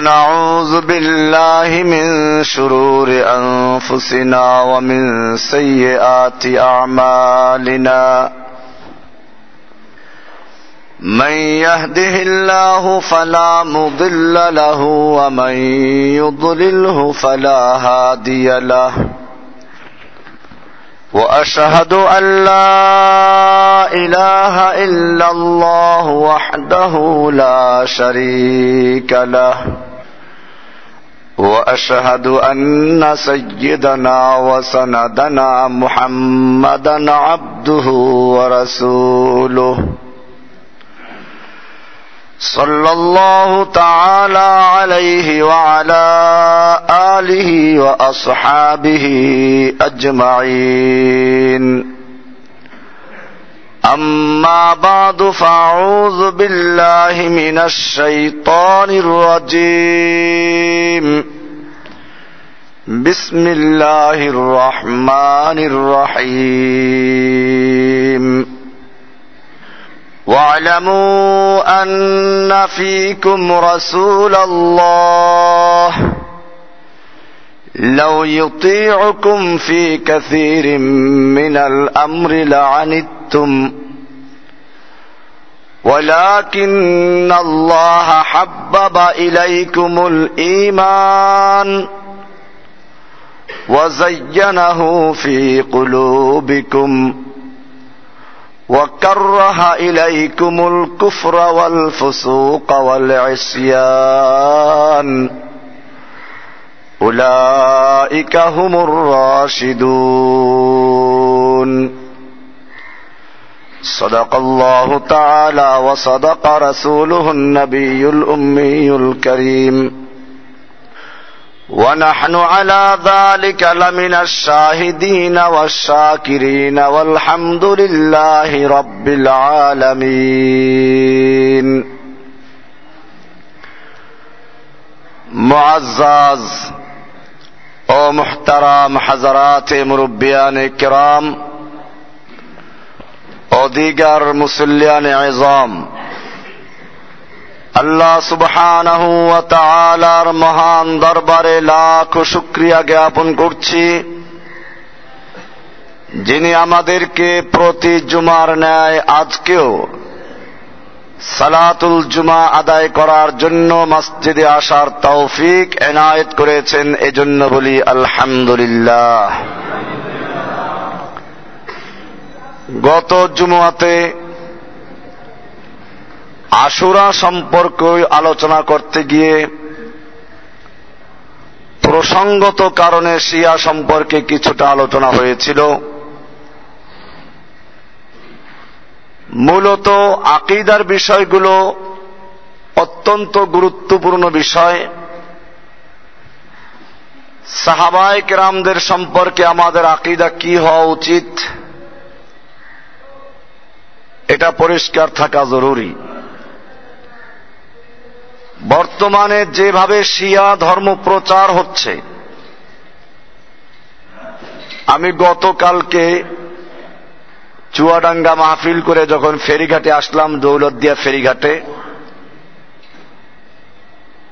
ونعوذ بالله من شرور أنفسنا ومن سيئات أعمالنا. من يهده الله فلا مضل له ومن يضلله فلا هادي له. وأشهد أن لا إله إلا الله وحده لا شريك له. وأشهد أن سيدنا وسندنا محمدا عبده ورسوله. صلى الله تعالى عليه وعلى آله وأصحابه أجمعين. أما بعد فأعوذ بالله من الشيطان الرجيم. بسم الله الرحمن الرحيم. واعلموا أن فيكم رسول الله. لو يطيعكم في كثير من الأمر لعنتم ولكن الله حبب إليكم الإيمان وزينه في قلوبكم وكره إليكم الكفر والفسوق والعصيان أولئك هم الراشدون صدق الله تعالى وصدق رسوله النبي الأمي الكريم. ونحن على ذلك لمن الشاهدين والشاكرين والحمد لله رب العالمين. معزز أو محترم حضرات مربيان کرام দিগার মুসল্লিয়ান আজম। আল্লাহ সুবহানাহু ওয়া তাআলার মহান দরবারে লাখ শুকরিয়া জ্ঞাপন করছি। যিনি আমাদেরকে প্রতি জুমার ন্যায় আজকেও সালাতুল জুমা আদায় করার জন্য মসজিদে আসার তৌফিক এনায়েত করেছেন, এজন্য বলি আলহামদুলিল্লাহ। গত জুমাতে আশুরা সম্পর্কে আলোচনা করতে গিয়ে প্রসঙ্গত কারণে শিয়া সম্পর্কে কিছুটা আলোচনা হয়েছিল। মূলত আকিদার বিষয়গুলো অত্যন্ত গুরুত্বপূর্ণ বিষয়। সাহাবায় কেরামদের সম্পর্কে আমাদের আকিদা কি হওয়া উচিত? এটা পরিষ্কার থাকা জরুরি। বর্তমানে যেভাবে শিয়া ধর্ম প্রচার হচ্ছে, আমি গতকালকে চুয়াডাঙ্গা মাহফিল করে যখন ফেরিঘাটে আসলাম, দৌলতদিয়া ফেরিঘাটে,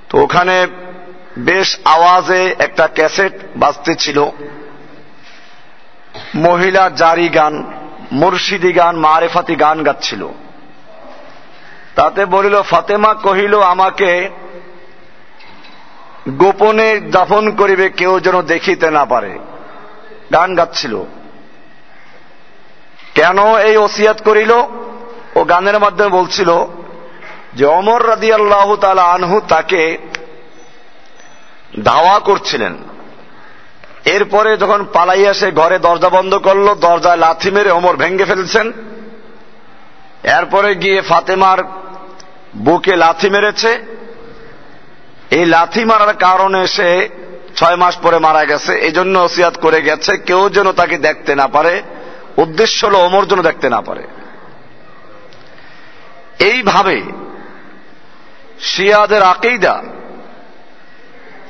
তো ওখানে বেশ আওয়াজে একটা ক্যাসেট বাজতে ছিল মহিলা জারি গান মুর্শিদি গান, মারেফাতি গান গাচ্ছিল। তাতে বলিল, ফাতেমা কহিল, আমাকে গোপনে দাফন করিবে, কেউ যেন দেখিতে না পারে। গান গাচ্ছিল। কেন এই ওসিয়াত করিল? ও গানের মাধ্যমে বলছিল যে, অমর রাদি আল্লাহ তালা আনহু তাকে ধাওয়া করছিলেন। এরপরে যখন পালাইয়া সে ঘরে দরজা বন্ধ করল, দরজায় লাথি মেরে ওমর ভেঙ্গে ফেলছেন। এরপরে গিয়ে ফাতেমার বুকে লাথি মেরেছে। এই লাথি মারার কারণে সে ছয় মাস পরে মারা গেছে। এই জন্য ওসিয়াত করে গেছে, কেউ যেন তাকে দেখতে না পারে। উদ্দেশ্য হল ওমর যেন দেখতে না পারে। এইভাবে শিয়াদের আকিদা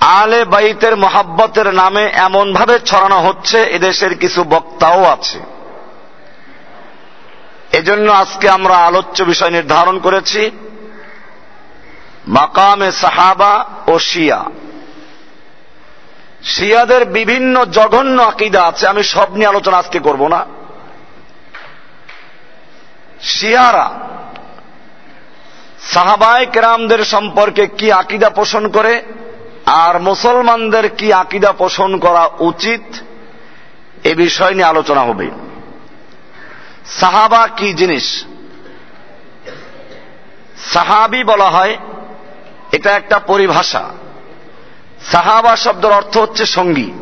আলে বাইতের মোহাব্বতের নামে এমনভাবে ছড়ানো হচ্ছে, এদেশের কিছু বক্তাও আছে। এজন্য আজকে আমরা আলোচ্য বিষয় নির্ধারণ করেছি, মাকামে সাহাবা ও শিয়া। শিয়াদের বিভিন্ন জঘন্য আকিদা আছে, আমি সব নিয়ে আলোচনা আজকে করব না। শিয়ারা, সাহাবায় কেরামদের সম্পর্কে কি আকিদা পোষণ করে? আর মুসলমানদের কি আকিদা পোষণ করা উচিত? এ বিষয় নিয়ে আলোচনা হবে। সাহাবা কি জিনিস? সাহাবি বলা হয়, এটা একটা পরিভাষা। সাহাবা শব্দের অর্থ হচ্ছে সঙ্গী।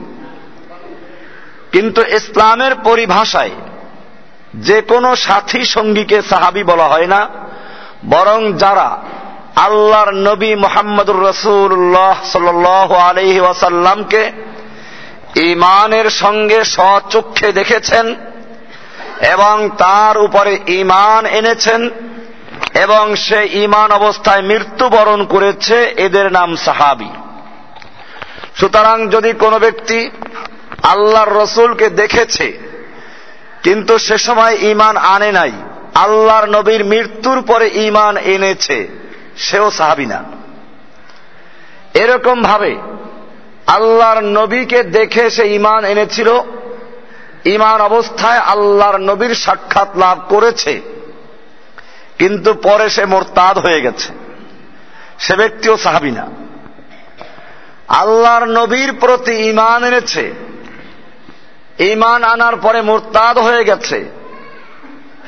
কিন্তু ইসলামের পরিভাষায় যে কোনো সাথী সঙ্গীকে সাহাবি বলা হয় না, বরং যারা আল্লাহর নবী মোহাম্মদুর রসুল্লাহ সাল আলহি ওয়াসাল্লামকে ইমানের সঙ্গে স্বচক্ষে দেখেছেন এবং তার উপরে ইমান এনেছেন এবং সে ইমান অবস্থায় মৃত্যুবরণ করেছে, এদের নাম সাহাবি। সুতরাং যদি কোনো ব্যক্তি আল্লাহর রসুলকে দেখেছে, কিন্তু সে সময় ইমান আনে নাই, আল্লাহর নবীর মৃত্যুর পরে ইমান এনেছে সেও সাহাবি না। এরকম ভাবে আল্লাহর নবীকে দেখে সে ইমান এনেছিল ইমান অবস্থায় আল্লাহর নবীর সাক্ষাৎ লাভ করেছে, কিন্তু পরে সে মোরতাদ হয়ে গেছে। সে ব্যক্তিও সাহাবি না। আল্লাহর নবীর প্রতি ইমান এনেছে ইমান আনার পরে মোরতাদ হয়ে গেছে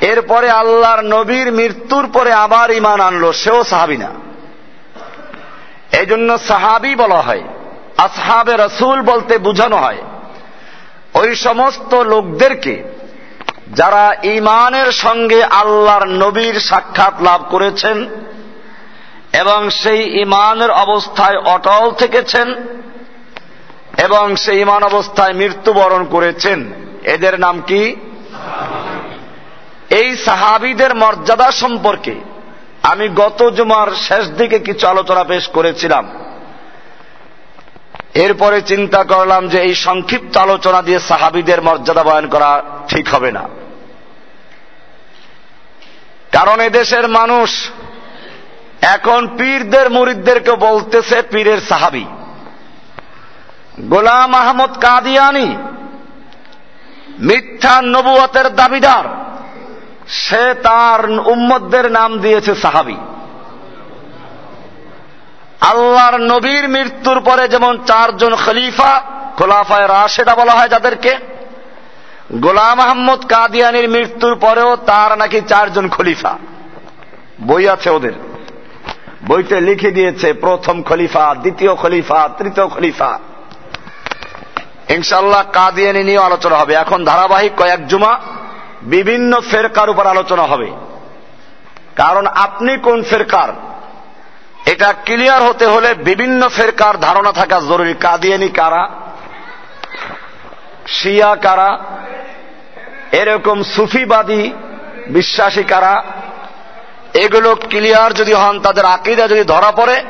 এরপরে আল্লাহর নবীর মৃত্যুর পরে আবার ইমান আনলো, সেও সাহাবি না। এই জন্য সাহাবি বলা হয়, আসহাবে রসুল বলতে বুঝানো হয়। ওই সমস্ত লোকদেরকে যারা ইমানের সঙ্গে আল্লাহর নবীর সাক্ষাৎ লাভ করেছেন এবং সেই ইমানের অবস্থায় অটল থেকেছেন এবং সেই ইমান অবস্থায় মৃত্যুবরণ করেছেন, এদের নাম কি? এই সাহাবিদের মর্যাদা সম্পর্কে আমি গত জুমার শেষ দিকে কিছু আলোচনা পেশ করেছিলাম। এরপরে চিন্তা করলাম যে এই সংক্ষিপ্ত আলোচনা দিয়ে সাহাবিদের মর্যাদা বয়ন করা ঠিক হবে না। কারণ এদেশের মানুষ এখন পীরদের মুরিদদেরকে বলতেছে পীরের সাহাবি। গোলাম আহমদ কাদিয়ানি মিথ্যা নবুয়তের দাবিদার। সে তার উম্মতদের নাম দিয়েছে সাহাবি। আল্লাহর নবীর মৃত্যুর পরে যেমন চারজন খলিফা, খোলাফায় রাশেদা বলা হয় যাদেরকে, গোলাম আহম্মদ কাদিয়ানির মৃত্যুর পরেও তার নাকি চারজন খলিফা। বই আছে ওদের। বইতে লিখে দিয়েছে প্রথম খলিফা, দ্বিতীয় খলিফা, তৃতীয় খলিফা। ইনশাল্লাহ কাদিয়ানি নিয়ে আলোচনা হবে। এখন ধারাবাহিক কয়েক জুমা। বিভিন্ন ফেরকার উপর আলোচনা হবে। কারণ আপনি কোন ফেরকার? এটা ক্লিয়ার হতে হলে বিভিন্ন ফেরকার ধারণা থাকা জরুরি। কাদিয়ানি কারা? শিয়া কারা? এরকম সুফিবাদী বিশ্বাসী কারা? এগুলো ক্লিয়ার যদি হন, তাদের আকিদা যদি ধরা পড়ে,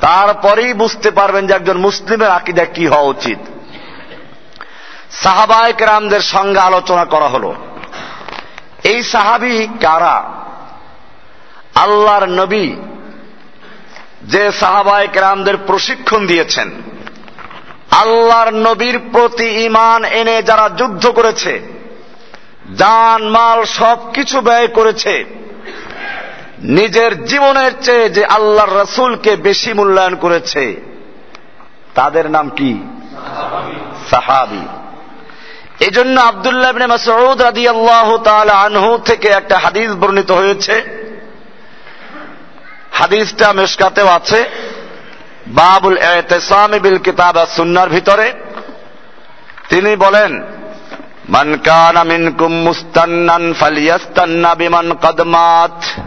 তারপরেই বুঝতে পারবেন যে একজন মুসলিমের আকিদা কি হওয়া উচিত। সাহাবায়ক রামদের সঙ্গে আলোচনা করা হলো। এই সাহাবি কারা? আল্লাহর নবী যে সাহাবায়ক রামদের প্রশিক্ষণ দিয়েছেন। আল্লাহর নবীর প্রতি ইমান এনে যারা যুদ্ধ করেছে, জান, মাল সবকিছু ব্যয় করেছে, নিজের জীবনের চেয়ে যে আল্লাহর রসুলকে বেশি মূল্যায়ন করেছে, তাদের নাম কি? সাহাবি। এই জন্য আবদুল্লাহ মাসউদ রাদি আল্লাহ আনহু থেকে একটা হাদিস বর্ণিত হয়েছে। হাদিসটা মেশকাতেও আছে। বাবুল এতেসামি বিল কিতাব সুন্নার ভিতরে। তিনি বলেন, মান কানা মিনকুম মুস্তান্নান ফালিয়াস্তান্না বিমান কদমাত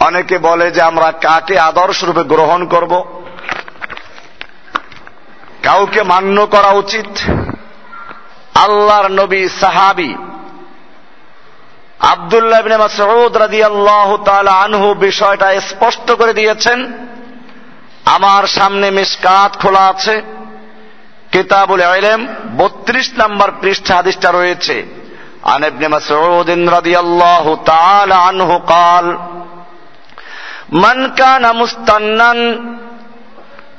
অনেকে বলে যে আমরা কাকে আদর্শ রূপে গ্রহণ করব? কাউকে মান্য করা উচিত। আল্লাহর নবী সাহাবি আবদুল্লাহ বিন মাসউদ রাদিয়াল্লাহু তাআলা আনহু বিষয়টা স্পষ্ট করে দিয়েছেন আমার সামনে মিসকাত খোলা আছে কিতাবুল ইলম 32 নম্বর পৃষ্ঠা হাদিসটা রয়েছে عن ابن مسعود رضي الله تعالى عنه قال من كان مستنا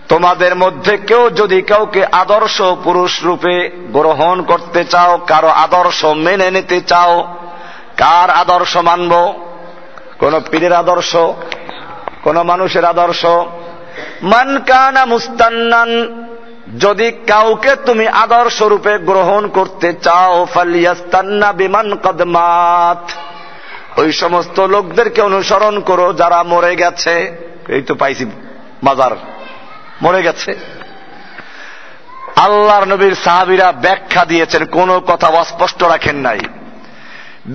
তোমাদের মধ্যে কেউ যদি কাউকে আদর্শ পুরুষ রূপে গ্রহণ করতে চাও, কারও আদর্শ মেনে নিতে চাও, কার আদর্শ মানব? কোন পীরের আদর্শ? কোন মানুষের আদর্শ? মান কানা মুস্তান্নান, যদি কাউকে তুমি আদর্শ রূপে গ্রহণ করতে চাও, ফালিয়াস্তান্না বিমান কদমাত ওই সমস্ত লোকদেরকে অনুসরণ করো যারা মরে গেছে। এই তো পাইছি বাজার মরে গেছে। আল্লাহর নবীর সাহাবিরা ব্যাখ্যা দিয়েছেন, কোনো কথা অস্পষ্ট রাখেন নাই।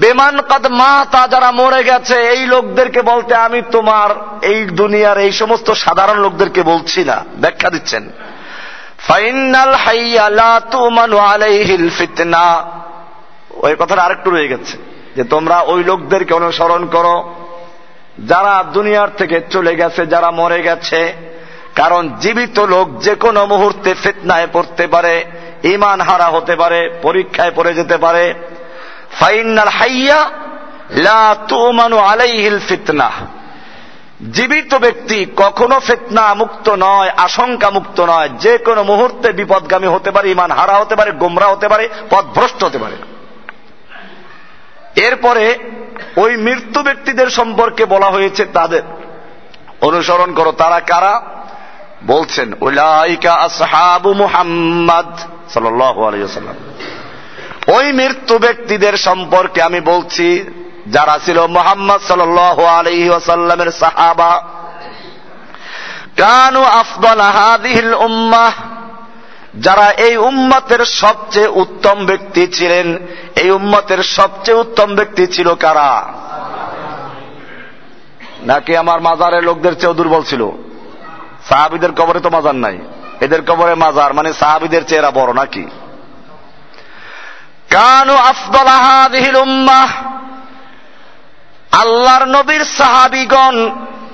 বেমান কাদ মা তা যারা মরে গেছে, এই লোকদেরকে বলতে আমি তোমার এই দুনিয়ার এই সমস্ত সাধারণ লোকদেরকে বলছি না, ব্যাখ্যা দিচ্ছেন। ফাইনাল হাইয়া লা তুমানু আলাইহিল ফিতনা। ওই কথাটা আরেকটু রয়ে গেছে, যে তোমরা ওই লোকদেরকে অনুসরণ করো। যারা দুনিয়ার থেকে চলে গেছে, যারা মরে গেছে কারণ জীবিত লোক যে কোনো মুহূর্তে ফিতনায় পড়তে পারে ইমান হারা হতে পারে, পরীক্ষায় পড়ে যেতে পারে। ফাইনাল হাইয়া লা তুমানু আলাইহিল ফিতনা। জীবিত ব্যক্তি কখনো ফেতনা মুক্ত নয় আশঙ্কা মুক্ত নয়। যে কোনো মুহূর্তে বিপদগামী হতে পারে ইমান হারা হতে পারে, গোমরা হতে পারে, পথভ্রষ্ট হতে পারে। এরপরে ওই মৃত্যু ব্যক্তিদের সম্পর্কে বলা হয়েছে তাদের। অনুসরণ করো তারা কারা? বলছেন, উলাইকা আসহাবু মুহাম্মদ সাল্লাল্লাহু আলাইহি ওই মৃত্যু ব্যক্তিদের সম্পর্কে আমি বলছি, যারা ছিল মোহাম্মদ সাল আলহি ওসাল্লামের সাহাবা। কানু আফদল হাদিহিল উম্মাহ যারা এই উম্মতের সবচেয়ে উত্তম ব্যক্তি ছিলেন, এই উম্মতের সবচেয়ে উত্তম ব্যক্তি ছিল কারা? নাকি আমার মাজারের লোকদের চেয়েও দুর্বল ছিল? সাহাবিদের কবরে তো মাজার নাই। এদের কবরে মাজার মানে সাহাবিদের চেহারা বড় নাকি? কানু আফদল উম্মাহ। আল্লাহর নবীর সাহাবিগণ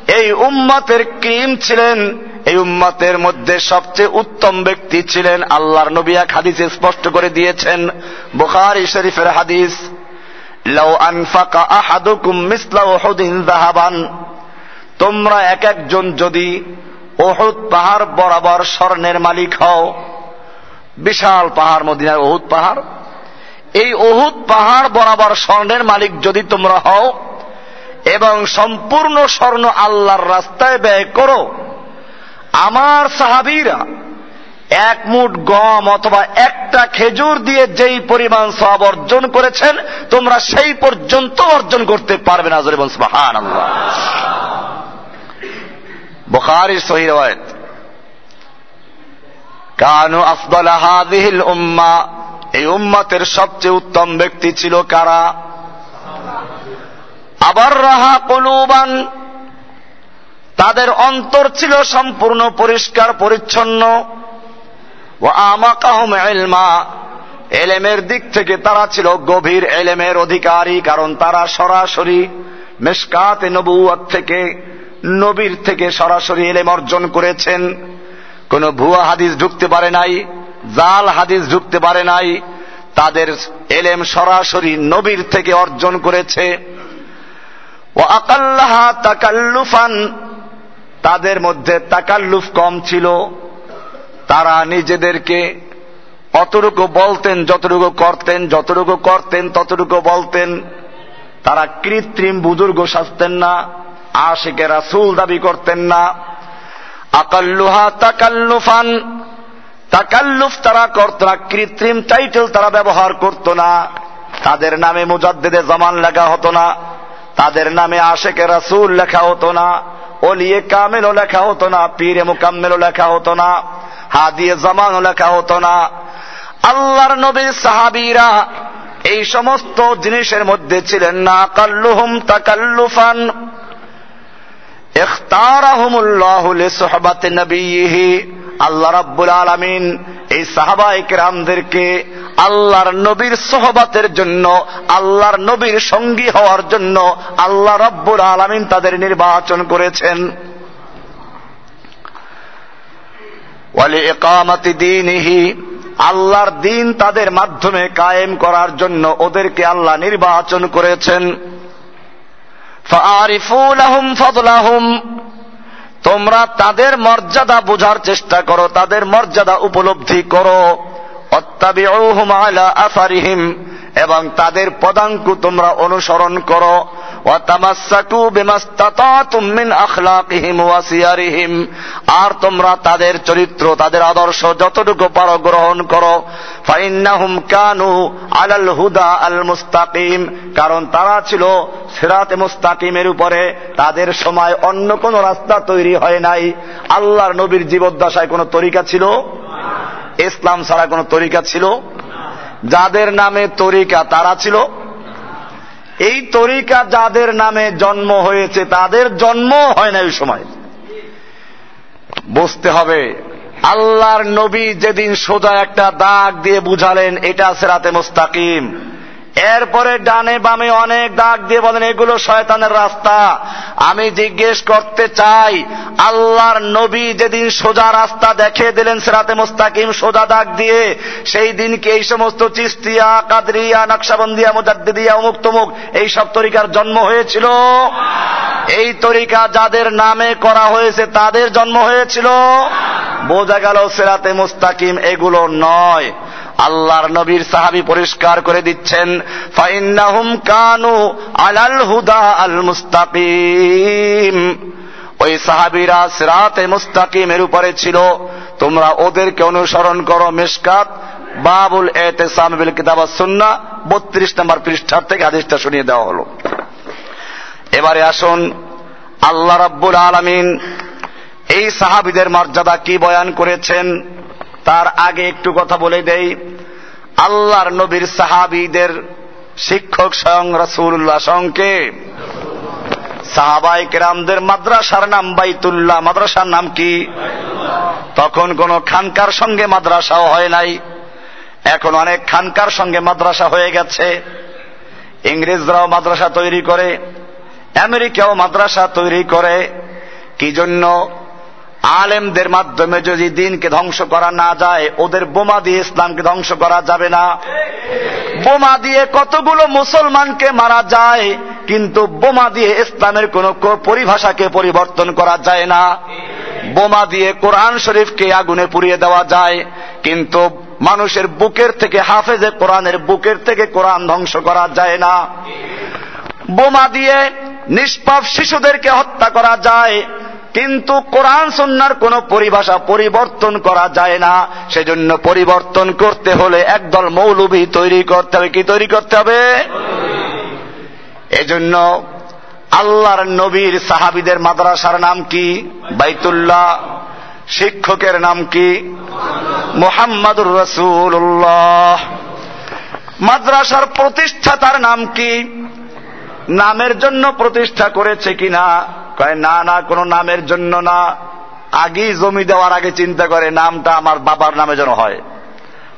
এই উম্মতের ক্রিম ছিলেন। এই উম্মতের মধ্যে সবচেয়ে উত্তম ব্যক্তি ছিলেন আল্লাহর নবী। এক হাদিসে স্পষ্ট করে দিয়েছেন, বুখারী শরীফের হাদিস, লাউ আনফাকা আহাদুকুম মিসলা উহুদিন যাহাবান। তোমরা এক একজন যদি ওহুদ পাহাড় বরাবর স্বর্ণের মালিক হও। বিশাল পাহাড়, মদিনার ওহুদ পাহাড়। এই ওহুদ পাহাড় বরাবর স্বর্ণের মালিক যদি তোমরা হও এবং সম্পূর্ণ স্বর্ণ আল্লাহর রাস্তায় ব্যয় করো, আমার সাহাবিরা এক মুঠ গম অথবা একটা খেজুর দিয়ে যেই পরিমাণ সব অর্জন করেছেন, তোমরা সেই পর্যন্ত অর্জন করতে পারবে না। জরিবন আল্লাহ বুখারীর রওয়ায়াত। কানু আফদাল হাযিহিল উম্মাহ এই উম্মতের সবচেয়ে উত্তম ব্যক্তি ছিল কারা? আবার রাহা কলুবান। তাদের অন্তর ছিল সম্পূর্ণ পরিষ্কার, পরিচ্ছন্ন। ও আমাকাহম এলমা এলেমের দিক থেকে তারা ছিল গভীর এলেমের অধিকারী, কারণ তারা সরাসরি মেশকাতে নবুয়াত থেকে নবীর থেকে সরাসরি এলেম অর্জন করেছেন। কোন ভুয়া হাদিস ঢুকতে পারে নাই, জাল হাদিস ঢুকতে পারে নাই। তাদের এলেম সরাসরি নবীর থেকে অর্জন করেছে। ও আকাল্লাহা তাকাল্লুফান, তাদের মধ্যে তাকাল্লুফ কম ছিল। তারা নিজেদেরকে অতটুকু বলতেন, যতটুকু করতেন যতটুকু করতেন, ততটুকু বলতেন। তারা কৃত্রিম বুজুর্গ সাজতেন না। আশেকে রাসুল দাবি করতেন না। আকাল্লুহা তাকাল্লুফান, তাকাল্লুফ তারা করত না, কৃত্রিম টাইটেল তারা ব্যবহার করত না। তাদের নামে মুজাদ্দেদে জামান লেখা হতো না, তাদের নামে আশেকে রাসুল লেখা হতো না অলিয়ে কামেলও লেখা হতো না, পীরে মুকাম্মেলও লেখা হতো না, হাদিয়ে জামানও লেখা হতো না। আল্লাহর নবীর সাহাবিরা এই সমস্ত জিনিসের মধ্যে ছিলেন না। কাল্লুহুম তাকাল্লুফান আল্লাহ রাব্বুল আলামিন এই সাহাবায়ে কেরামদেরকে আল্লাহর নবীর সহবাতের জন্য, আল্লাহর নবীর সঙ্গী হওয়ার জন্য আল্লাহ রাব্বুল আলামিন তাদের নির্বাচন করেছেন। আল্লাহর দিন তাদের মাধ্যমে কায়েম করার জন্য ওদেরকে আল্লাহ নির্বাচন করেছেন। তোমরা তাদের মর্যাদা বোঝার চেষ্টা করো, তাদের মর্যাদা উপলব্ধি করো। আলা আসারিহিম, এবং তাদের পদাঙ্কু তোমরা অনুসরণ করো। আর তোমরা তাদের চরিত্র, তাদের আদর্শ যতটুকু পারো গ্রহণ করো। ফাইন্নাহুম কানু আলাল হুদা আল মুস্তাকিম। কারণ তারা ছিল সিরাতে মুস্তাকিমের উপরে। তাদের সময় অন্য কোন রাস্তা তৈরি হয় নাই। আল্লাহর নবীর জীবদ্দশায় কোন তরিকা ছিল? ইসলাম ছাড়া কোন তরিকা ছিল? যাদের নামে তরিকা তারা ছিল? এই তরিকা যাদের নামে জন্ম হয়েছে, তাদের জন্ম হয় না ওই সময়। বুঝতে হবে, আল্লাহর নবী যেদিন সোজা একটা দাগ দিয়ে বুঝালেন, এটা সেরাতে মুস্তাকিম। এরপরে ডানে বামে অনেক দাগ দিয়ে বলেন, এগুলো শয়তানের রাস্তা। আমি জিজ্ঞেস করতে চাই, আল্লাহর নবী যেদিন সোজা রাস্তা দেখে দিলেন সেরাতে মোস্তাকিম, সোজা দাগ দিয়ে, সেই দিনকে এই সমস্ত চিস্তিয়া, কাদরিয়া, নকশাবন্দিয়া, মুজাদ্দিদিয়া, অমুক তমুক, এই সব তরিকার জন্ম হয়েছিল? এই তরিকা যাদের নামে করা হয়েছে তাদের জন্ম হয়েছিল? বোঝা গেল সেরাতে মুস্তাকিম এগুলো নয়। আল্লাহর নবীর সাহাবি পরিষ্কার করে দিচ্ছেন, ফাইন্নাহুম কানু আলাল হুদা আল মুস্তাকিম। ওই সাহাবিরা সিরাতে মুস্তাকিমের উপরে ছিল। তোমরা ওদেরকে অনুসরণ করো মিসকাত, বাবুল এতেসাম বিল কিতাব সুন্না, বত্রিশ নম্বর পৃষ্ঠার থেকে আদেশটা শুনিয়ে দেওয়া হলো। এবারে আসুন, আল্লাহ রাব্বুল আলামিন এই সাহাবিদের মর্যাদা কি বয়ান করেছেন, তার আগে একটু কথা বলে দেই। আল্লাহর নবীর সাহাবিদের শিক্ষক স্বয়ং রসুল্লাহ সঙ্গে সাহাবাই কেরামদের মাদ্রাসার নাম বাইতুল্লাহ, মাদ্রাসার নাম কি? তখন কোন খানকার সঙ্গে মাদ্রাসাও হয় নাই। এখন অনেক খানকার সঙ্গে মাদ্রাসা হয়ে গেছে। ইংরেজরাও মাদ্রাসা তৈরি করে, আমেরিকাও মাদ্রাসা তৈরি করে। কি জন্য? আলেমদের মাধ্যমে যদি দিনকে ধ্বংস করা না যায়, ওদের বোমা দিয়ে ইসলামকে ধ্বংস করা যাবে না। বোমা দিয়ে কতগুলো মুসলমানকে মারা যায়, কিন্তু বোমা দিয়ে ইসলামের কোন পরিভাষাকে পরিবর্তন করা যায় না। বোমা দিয়ে কোরআন শরীফকে আগুনে পুড়িয়ে দেওয়া যায়, কিন্তু মানুষের বুকের থেকে হাফেজে কোরআনের বুকের থেকে কোরআন ধ্বংস করা যায় না। বোমা দিয়ে নিষ্পাপ শিশুদেরকে হত্যা করা যায় কিন্তু কোরআন সন্ন্যার কোন পরিভাষা পরিবর্তন করা যায় না। সেজন্য পরিবর্তন করতে হলে একদল মৌলবী তৈরি করতে হবে। কি তৈরি করতে হবে? এজন্য আল্লাহর নবীর সাহাবিদের মাদ্রাসার নাম কি? বাইতুল্লাহ। শিক্ষকের নাম কি? মোহাম্মদুর রসুল্লাহ মাদ্রাসার প্রতিষ্ঠাতার নাম কি? নামের জন্য প্রতিষ্ঠা করেছে কিনা? কয়, না না, কোনো নামের জন্য না। আগেই জমি দেওয়ার আগে চিন্তা করে নামটা আমার বাবার নামে যেন হয়।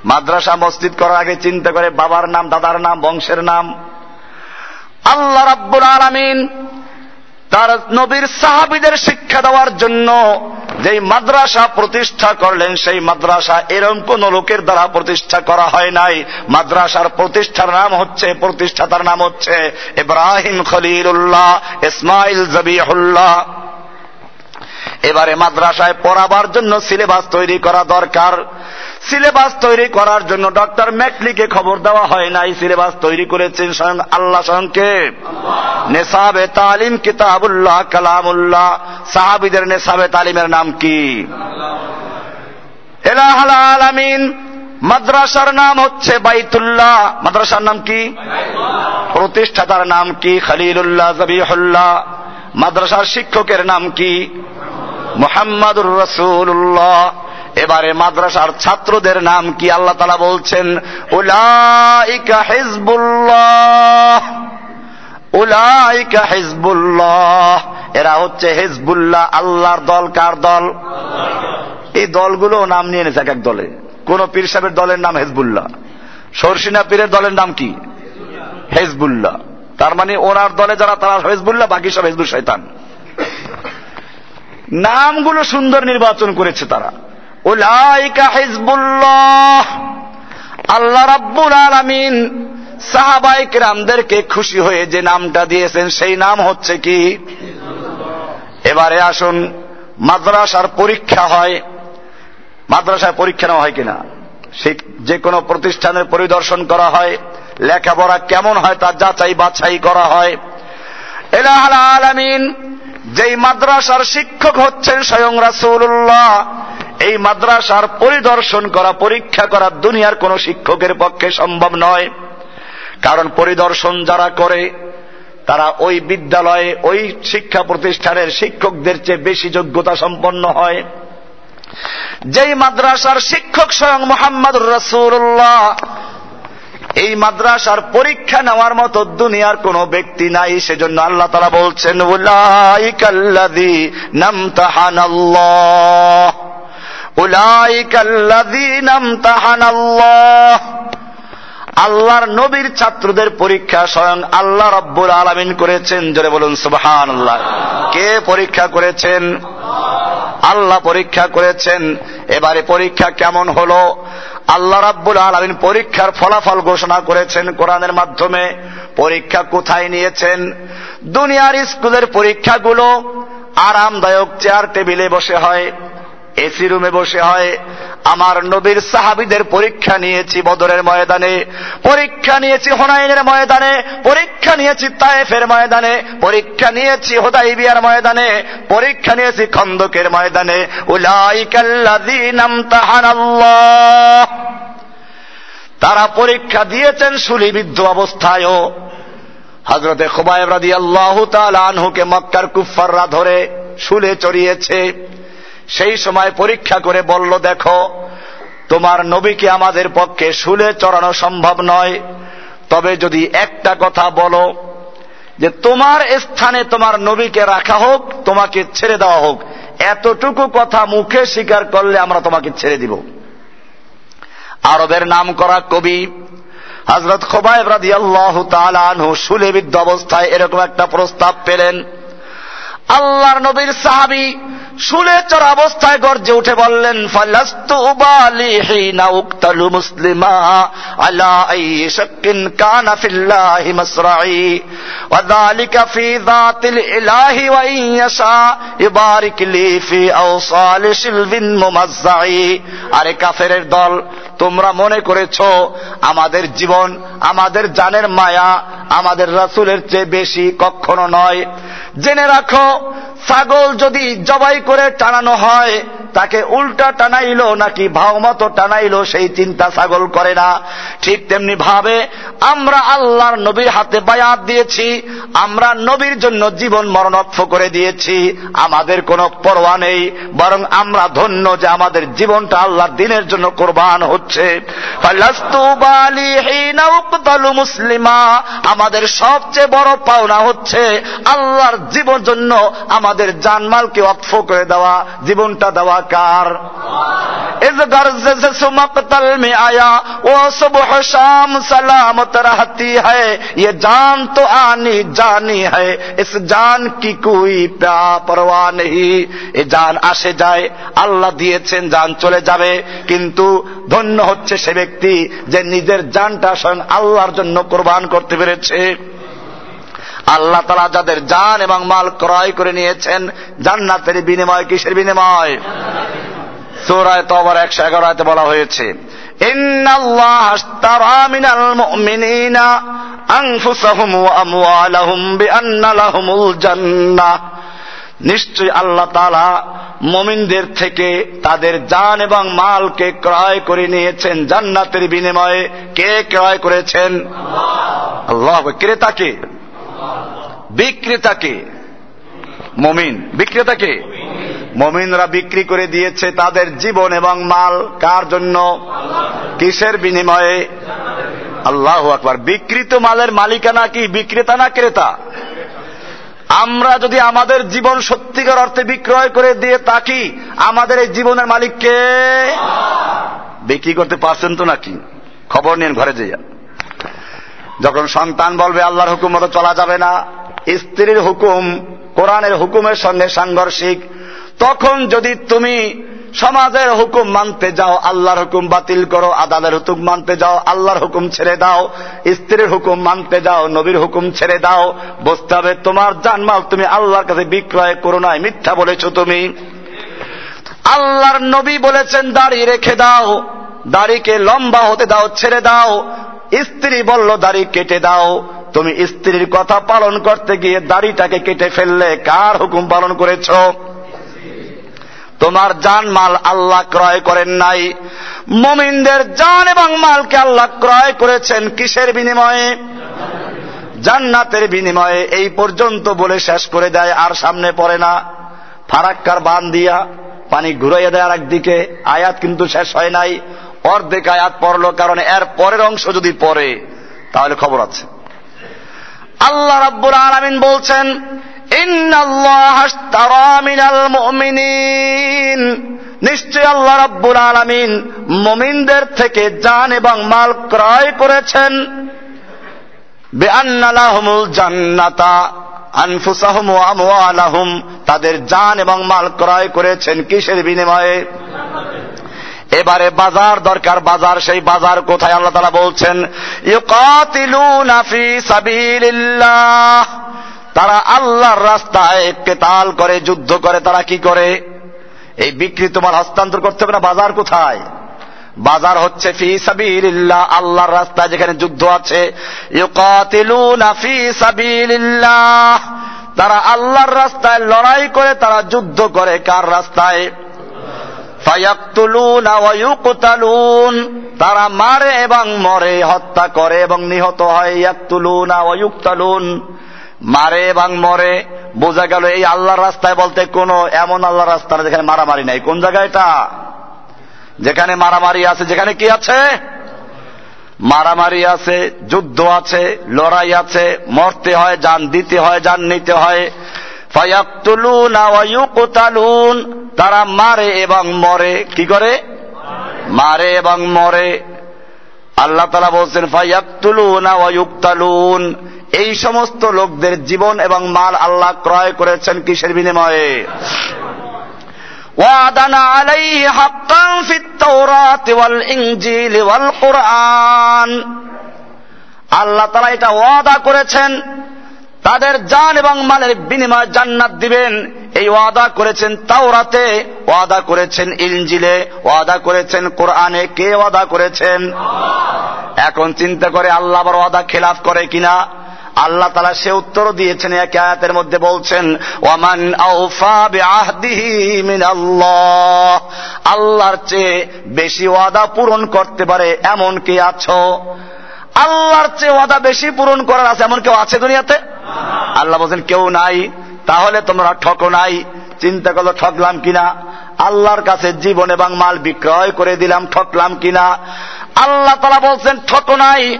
মাদ্রাসা মসজিদ করার আগে চিন্তা করে বাবার নাম, দাদার নাম, বংশের নাম। আল্লাহ রাব্বুল আলামিন তার নবীর সাহাবিদের শিক্ষা দেওয়ার জন্য যেই মাদ্রাসা প্রতিষ্ঠা করলেন, সেই মাদ্রাসা এরম কোন লোকের দ্বারা প্রতিষ্ঠা করা হয় নাই। মাদ্রাসার প্রতিষ্ঠার নাম হচ্ছে, প্রতিষ্ঠাতার নাম হচ্ছে ইব্রাহিম খলিলুল্লাহ, ইসমাইল জবিহুল্লাহ। এবারে মাদ্রাসায় পড়াবার জন্য সিলেবাস তৈরি করা দরকার। সিলেবাস তৈরি করার জন্য ডক্টর ম্যাকলিকে খবর দেওয়া হয় নাই। সিলেবাস তৈরি করেছেন স্বয়ং আল্লাহ স্বয়ংকে। নেশাবে তালিম কিতাবুল্লাহ, কালামুল্লাহ। সাহাবিদের নেশাবে তালিমের নাম কি? আলামিন, মাদ্রাসার নাম হচ্ছে বাইতুল্লাহ। মাদ্রাসার নাম কি? প্রতিষ্ঠাতার নাম কি? খালিলুল্লাহ, জবিহুল্লাহ। মাদ্রাসার শিক্ষকের নাম কি? মোহাম্মদুর রসুল্লাহ এবারে মাদ্রাসার ছাত্রদের নাম কি আল্লাহ তালা বলছেন? উলাইকা হিজবুল্লাহ। উলাইকা হিজবুল্লাহ। এরা হচ্ছে হিজবুল্লাহ, আল্লাহর দল, কার দল? এই দলগুলো নাম নিয়ে এনেছে এক এক দলে। কোন পীর সাহেবের দলের নাম হেজবুল্লাহ। সরসিনা পীরের দলের নাম কি? হেজবুল্লাহ। তার মানে ওনার দলে যারা, তারা হেজবুল্লাহ, বাকি সব হেজবুল শৈতান নামগুলো সুন্দর নির্বাচন করেছে তারা। উলাইকা হিজবুল্লাহ। আল্লাহ রাব্বুল আলামিন সাহাবাইক রামদেরকে খুশি হয়ে যে নামটা দিয়েছেন, সেই নাম হচ্ছে কি? এবারে আসুন, মাদ্রাসার পরীক্ষা হয়। মাদ্রাসায় পরীক্ষা নেওয়া হয় কিনা? সে যে কোনো প্রতিষ্ঠানের পরিদর্শন করা হয়, লেখাপড়া কেমন হয় তা যাচাই বাছাই করা হয়। আলামিন, যেই মাদ্রাসার শিক্ষক হচ্ছেন স্বয়ং রাসূলুল্লাহ এই মাদ্রাসার পরিদর্শন করা, পরীক্ষা করা দুনিয়ার কোন শিক্ষকের পক্ষে সম্ভব নয়। কারণ পরিদর্শন যারা করে, তারা ওই বিদ্যালয়ে, ওই শিক্ষা প্রতিষ্ঠানের শিক্ষকদের চেয়ে বেশি যোগ্যতা সম্পন্ন হয়। যেই মাদ্রাসার শিক্ষক স্বয়ং মোহাম্মদ রসুল্লাহ এই মাদ্রাসার পরীক্ষা নেওয়ার মতো দুনিয়ার কোন ব্যক্তি নাই। সেজন্য আল্লাহ তারা বলছেন নামতাহানাল্লাহ। আল্লাহর নবীর ছাত্রদের পরীক্ষা স্বয়ং আল্লাহ রব্বুল আলমিন করেছেন। জোরে বলুন সুবহান আল্লাহ কে পরীক্ষা করেছেন? আল্লাহ পরীক্ষা করেছেন। এবারে পরীক্ষা কেমন হলো? আল্লাহ রাব্বুল আলমিন পরীক্ষার ফলাফল ঘোষণা করেছেন কোরআনের মাধ্যমে। পরীক্ষা কোথায় নিয়েছেন? দুনিয়ার স্কুলের পরীক্ষাগুলো আরামদায়ক চেয়ার টেবিলে বসে হয়। এসি রুমে বসে হয়। আমার নবীর সাহাবিদের পরীক্ষা নিয়েছি বদরের ময়দানে। পরীক্ষা নিয়েছি হোনাইনের ময়দানে। পরীক্ষা নিয়েছি তায়েফের ময়দানে। পরীক্ষা নিয়েছি হোদাইবিয়ার ময়দানে। পরীক্ষা নিয়েছি খন্দকের ময়দানে। তারা পরীক্ষা দিয়েছেন সুলিবিদ্ধ অবস্থায়ও হজরতে খুবাইব রাদি আল্লাহ আনহুকে মক্কার কুফাররা ধরে শুলে চড়িয়েছে। সেই সময় পরীক্ষা করে বলল, দেখো, তোমার নবীকে আমাদের পক্ষে শুলে চড়ানো সম্ভব নয়। তবে যদি একটা কথা বলো, যে তোমার স্থানে তোমার নবীকে রাখা হোক, তোমাকে ছেড়ে দেওয়া হোক, এতটুকু কথা মুখে স্বীকার করলে আমরা তোমাকে ছেড়ে দিব। আরবের নাম করা কবি হজরত খোবাইব অবস্থায় এরকম একটা প্রস্তাব পেলেন। আল্লাহর নবীর সাহাবি শুলে চড়া অবস্থায় গর্জে উঠে বললেন মুসলিমা আলা কানা ফিল্লাহি মাসরাই, ওয়া যালিকা ফি যাতিল ইলাহি ওয়া ইয়াশা ইবারিক লি ফি শিলবিন মুমাজ্জাই। আরে কাফেরের দল, তোমরা মনে করেছ আমাদের জীবন, আমাদের জানের মায়া, আমাদের রাসুলের চেয়ে বেশি কখনো নয়। জেনে রাখো, ছাগল যদি জবাই করে টানানো হয়। তাকে উল্টা টানাইলো নাকি ভাও মতো টানাইলো সেই চিন্তা ছাগল করে না। ঠিক তেমনি ভাবে আমরা আল্লাহর নবীর হাতে বায়াত দিয়েছি, আমরা নবীর জন্য জীবন মরণক্ষ করে দিয়েছি, আমাদের কোনো পরোয়া নেই, বরং আমরা ধন্য যে আমাদের জীবনটা আল্লাহর দিনের জন্য কোরবান হচ্ছে। মুসলিমা, আমাদের সবচেয়ে বড় পাওনা হচ্ছে আল্লাহর জীবন জন্য আমাদের জানমালকে অক্ষ করে দেওয়া, জীবনটা দেওয়া কার? আসে যায়, আল্লাহ দিয়েছেন জান চলে যাবে। কিন্তু ধন্য হচ্ছে সে ব্যক্তি যে নিজের জানটা স্বয়ং আল্লাহর জন্য কোরবান করতে পেরেছে। আল্লাহ তালা যাদের জান এবং মাল ক্রয় করে নিয়েছেন, জান্নাতের বিনিময় কিসের বিনিময়? সুরায় তো আবার একশো এগারো আয়তে বলা হয়েছে নিশ্চয় আল্লাহ তালা মমিনদের থেকে তাদের জান এবং মালকে ক্রয় করে নিয়েছেন, জান্নাতের বিনিময়ে কে ক্রয় করেছেন? আল্লাহ। ক্রেতাকে বিক্রেতাকে। মমিন। বিক্রেতাকে? মমিনরা বিক্রি করে দিয়েছে তাদের জীবন এবং মাল। কার জন্য? কিসের বিনিময়ে? আল্লাহ আকবার। বিকৃত মালের মালিকানা কি? বিক্রেতা না ক্রেতা? আমরা যদি আমাদের জীবন সত্যিকার অর্থে বিক্রয় করে দিয়ে তাকি, আমাদের এই জীবনের মালিককে বিক্রি করতে পারছেন তো নাকি? খবর নিন ঘরে যেয়া যখন সন্তান বলবে, আল্লাহর হুকুম মতো চলা যাবে না। স্ত্রীর হুকুম, কোরআনের হুকুমের সঙ্গে সাংঘর্ষিক। তখন যদি তুমি সমাজের হুকুম মানতে যাও, আল্লাহর হুকুম বাতিল করো, আদালের হুকুম মানতে যাও, আল্লাহর হুকুম ছেড়ে দাও, স্ত্রীর হুকুম মানতে যাও, নবীর হুকুম ছেড়ে দাও, বুঝতে হবে তোমার জানমাল তুমি আল্লাহর কাছে বিক্রয় করো নাই, মিথ্যা বলেছ তুমি। আল্লাহর নবী বলেছেন, দাড়ি রেখে দাও, দাড়িকে লম্বা হতে দাও, ছেড়ে দাও। স্ত্রী বলল, দাড়ি কেটে দাও। তুমি স্ত্রীর কথা পালন করতে গিয়ে দাড়িটাকে কেটে ফেললে কার হুকুম পালন করেছ? তোমার জান মাল আল্লাহ ক্রয় করেন নাই। মমিনদের জান এবং মালকে আল্লাহ ক্রয় করেছেন কিসের বিনিময়ে? জান্নাতের বিনিময়ে। এই পর্যন্ত বলে শেষ করে দেয়, আর সামনে পড়ে না। ফারাক্কার বান দিয়া পানি ঘুরাইয়া দেয় আর একদিকে আয়াত কিন্তু শেষ হয় নাই। অর্ধেক আয়াত পড়ল, কারণ এর পরের অংশ যদি পড়ে, তাহলে খবর আছে। আল্লাহ রাব্বুল আলামিন বলছেন নিশ্চয় আল্লাহ রাব্বুল আলামিন মমিনদের থেকে জান এবং মাল ক্রয় করেছেন। বেআন্নালাহুমুল জান্নাতা, আনফুসাহুম ওয়া আমওয়ালাহুম, তাদের জান এবং মাল ক্রয় করেছেন কিসের বিনিময়ে? এবারে বাজার দরকার, বাজার, সেই বাজার কোথায় আল্লাহ তারা বলছেন? তারা আল্লাহর রাস্তায় কেতাল করে, যুদ্ধ করে, তারা কি করে? এই বিক্রি তোমার হস্তান্তর করতে হবে না, বাজার কোথায়? বাজার হচ্ছে ফি সাবিলিল্লাহ, আল্লাহর রাস্তায় যেখানে যুদ্ধ আছে। তারা আল্লাহর রাস্তায় লড়াই করে, তারা যুদ্ধ করে, কার রাস্তায়? তারা মারে এবং মরে, হত্যা করে এবং নিহত হয়। মারে এবং মরে। বোঝা গেল এই আল্লাহর রাস্তায় বলতে কোন এমন আল্লাহর রাস্তা যেখানে মারামারি নাই। কোন জায়গায় এটা? যেখানে মারামারি আছে, যেখানে কি আছে? মারামারি আছে, যুদ্ধ আছে, লড়াই আছে, মরতে হয়, যান দিতে হয়, যান নিতে হয়। তারা মারে এবং মরে কি করে মারে এবং মরে আল্লাহ তালা বলছেন ফাইয়াকুলুন এই সমস্ত লোকদের জীবন এবং মাল আল্লাহ ক্রয় করেছেন কিসের বিনিময়ে وعدنا عليه حقا في التوراة والإنجيل والقرآن আল্লাহ তারা এটা ওয়াদা করেছেন তাদের জান এবং মালের বিনিময় জান্নাত দিবেন। এই ওয়াদা করেছেন তাওরাতে, ওয়াদা করেছেন ইলজিলে ওয়াদা করেছেন কোরআনে। কে ওয়াদা করেছেন? এখন চিন্তা করে আল্লাহ আবার ওয়াদা খেলাফ করে কিনা? আল্লাহ তালা সে উত্তর দিয়েছেন এক আয়াতের মধ্যে বলছেন, ওয়ামান মিনাল্লাহ। আল্লাহর চেয়ে বেশি ওয়াদা পূরণ করতে পারে এমন কে আছো? আল্লাহর চেয়ে ওয়াদা বেশি পূরণ করার আছে এমন কেউ আছে দুনিয়াতে? আল্লাহ বলছেন, কেউ নাই, তাহলে তোমরা ঠকো নাই, চিন্তা করল ঠকলাম কিনা? আল্লাহর কাছে জীবন এবং মাল বিক্রয় করে দিলাম, ঠকলাম কিনা? আল্লাহ তালা বলছেন, ঠক নাই।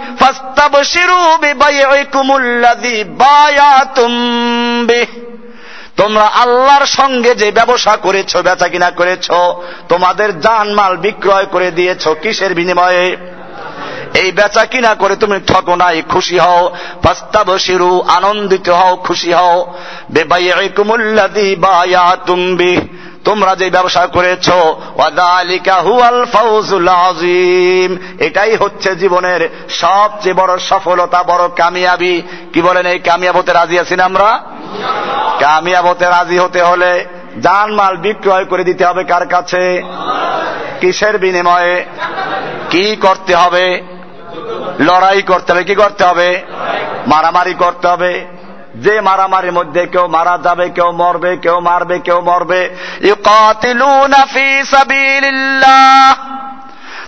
তোমরা আল্লাহর সঙ্গে যে ব্যবসা করেছ বেচা কিনা করেছ, তোমাদের জান মাল বিক্রয় করে দিয়েছ, কিসের বিনিময়ে? এই বেচা কিনা করে তুমি ঠকো নাই, খুশি হও। প্রস্তাব শিরু আনন্দিত হও, খুশি হও। বেবাইকুমুল্লাদি বায়া তুমি তোমরা যে ব্যবসা করেছ আজিম এটাই হচ্ছে জীবনের সবচেয়ে বড় সফলতা, বড় কামিয়াবি। কি বলেন এই কামিয়াব হতে রাজি আছি না আমরা? কামিয়াব হতে রাজি হতে হলে জানমাল বিক্রয় করে দিতে হবে কার কাছে? কিসের বিনিময়ে? কি করতে হবে? লড়াই করতে হবে, কি করতে হবে? মারামারি করতে হবে। যে মারামারির মধ্যে কেউ মারা যাবে, কেউ মরবে, কেউ মারবে, কেউ মরবে।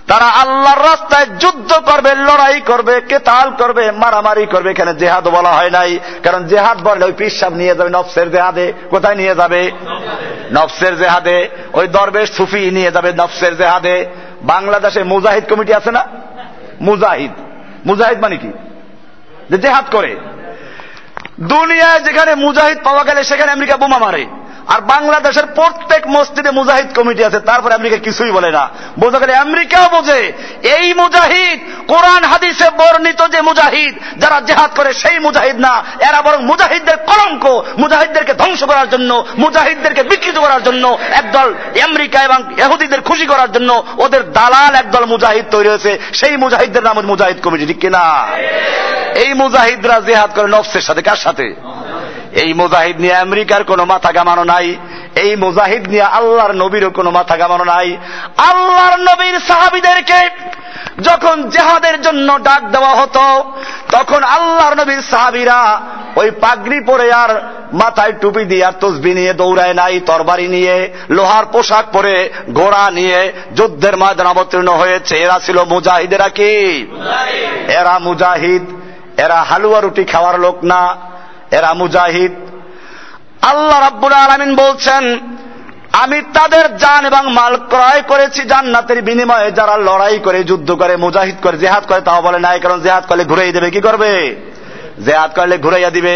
তারা আল্লাহর রাস্তায় যুদ্ধ করবে, লড়াই করবে, কেতাল করবে, মারামারি করবে। এখানে জেহাদ বলা হয় নাই। কারণ জেহাদ বললে ওই পিসাব নিয়ে যাবে, নফসের জেহাদে। কোথায় নিয়ে যাবে? নফসের জেহাদে। ওই দরবেশ সুফি নিয়ে যাবে নফসের জেহাদে। বাংলাদেশে মুজাহিদ কমিটি আছে না? মুজাহিদ। মুজাহিদ মানে কি? যে জেহাদ করে। দুনিয়ায় যেখানে মুজাহিদ পাওয়া গেলে সেখানে আমেরিকা বোমা মারে। আর বাংলাদেশের প্রত্যেক মসজিদে মুজাহিদ কমিটি আছে, তারপরে আমেরিকা কিছুই বলে না। বোঝা গেলে আমেরিকাও বোঝে, এই মুজাহিদ কোরআন হাদিসে বর্ণিত যে মুজাহিদ, যারা জেহাদ করে সেই মুজাহিদ না। এরা বরং মুজাহিদদের কলঙ্ক, মুজাহিদদেরকে ধ্বংস করার জন্য, মুজাহিদদেরকে বিকৃত করার জন্য, একদল আমেরিকা এবং এহুদিদের খুশি করার জন্য ওদের দালাল একদল মুজাহিদ তৈরি হয়েছে। সেই মুজাহিদদের নাম মুজাহিদ কমিটি, ঠিক কিনা? এই মুজাহিদরা জেহাদ করে নফসের সাথে, কার সাথে? এই মুজাহিদ নিয়ে আমেরিকার কোনো মাথা গামানো নাই এই মুজাহিদ নিয়ে আল্লাহর নবীরও কোনো মাথা গামানো নাই। আল্লাহর নবীর সাহাবিদেরকে যখন জেহাদের জন্য ডাক দেওয়া হতো তখন আল্লাহর নবীর সাহাবিরা ওই পাগড়ি পরে আর মাথায় টুপি দিয়ে আর তসবি নিয়ে দৌড়ায় নাই তরবারি নিয়ে লোহার পোশাক পরে ঘোড়া নিয়ে যুদ্ধের ময়দান অবতীর্ণ হয়েছে। এরা ছিল মুজাহিদেরা কি? এরা মুজাহিদ এরা হালুয়া রুটি খাওয়ার লোক না। এরা মুজাহিদ। আল্লাহ রাব্বুল আলমিন বলছেন, আমি তাদের জান এবং মাল ক্রয় করেছি জান্নাতের বিনিময়ে, যারা লড়াই করে, যুদ্ধ করে, মুজাহিদ করে, জেহাদ করে, তাও বলে নাই, কারণ জেহাদ করলে ঘুরাই দেবে, কি করবে? জেহাদ করলে ঘুরাইয়া দিবে।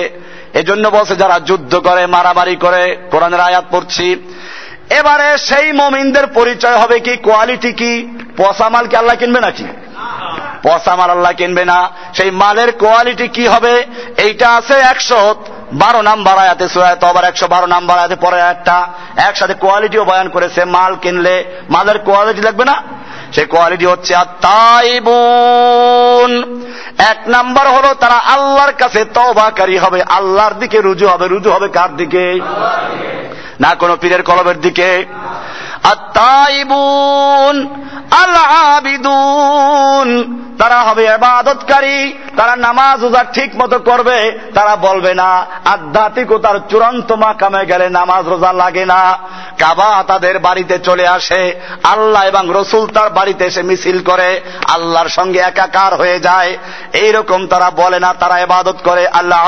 এজন্য বলছে, যারা যুদ্ধ করে, মারামারি করে, কোরআনের আয়াত পড়ছি। এবারে সেই মমিনদের পরিচয় হবে কি, কোয়ালিটি কি, পচা মাল কি আল্লাহ কিনবে নাকি? পচা মাল আল্লাহ কিনবে না। সেই মালের কোয়ালিটি কি হবে? এইটা আছে একশো বারো নাম্বার আয়াতে সুরায় আবার একশো বারো নাম্বার আয়াতে পরে একটা একসাথে কোয়ালিটিও বয়ান করেছে মাল কিনলে মালের কোয়ালিটি লাগবে না? সেই কোয়ালিটি হচ্ছে আর তাই বোন এক নাম্বার হলো তারা আল্লাহর কাছে তবাকারী হবে আল্লাহর দিকে রুজু হবে। রুজু হবে কার দিকে। না কোনো পীরের কলবের দিকে। আত্মাইবুন তারা হবে এবাদতকারী তারা নামাজ উজা ঠিক মতো করবে, তারা বলবে না আধ্যাত্মিকতার চূড়ান্ত মাকামে গেলে নামাজ রোজা লাগে না। কাবা তাদের বাড়িতে চলে আসে, আল্লাহ এবং রসুল তার বাড়িতে এসে মিছিল করে, আল্লাহর সঙ্গে একাকার হয়ে যায়। এইরকম তারা বলে না, তারা এবাদত করে আল্লাহ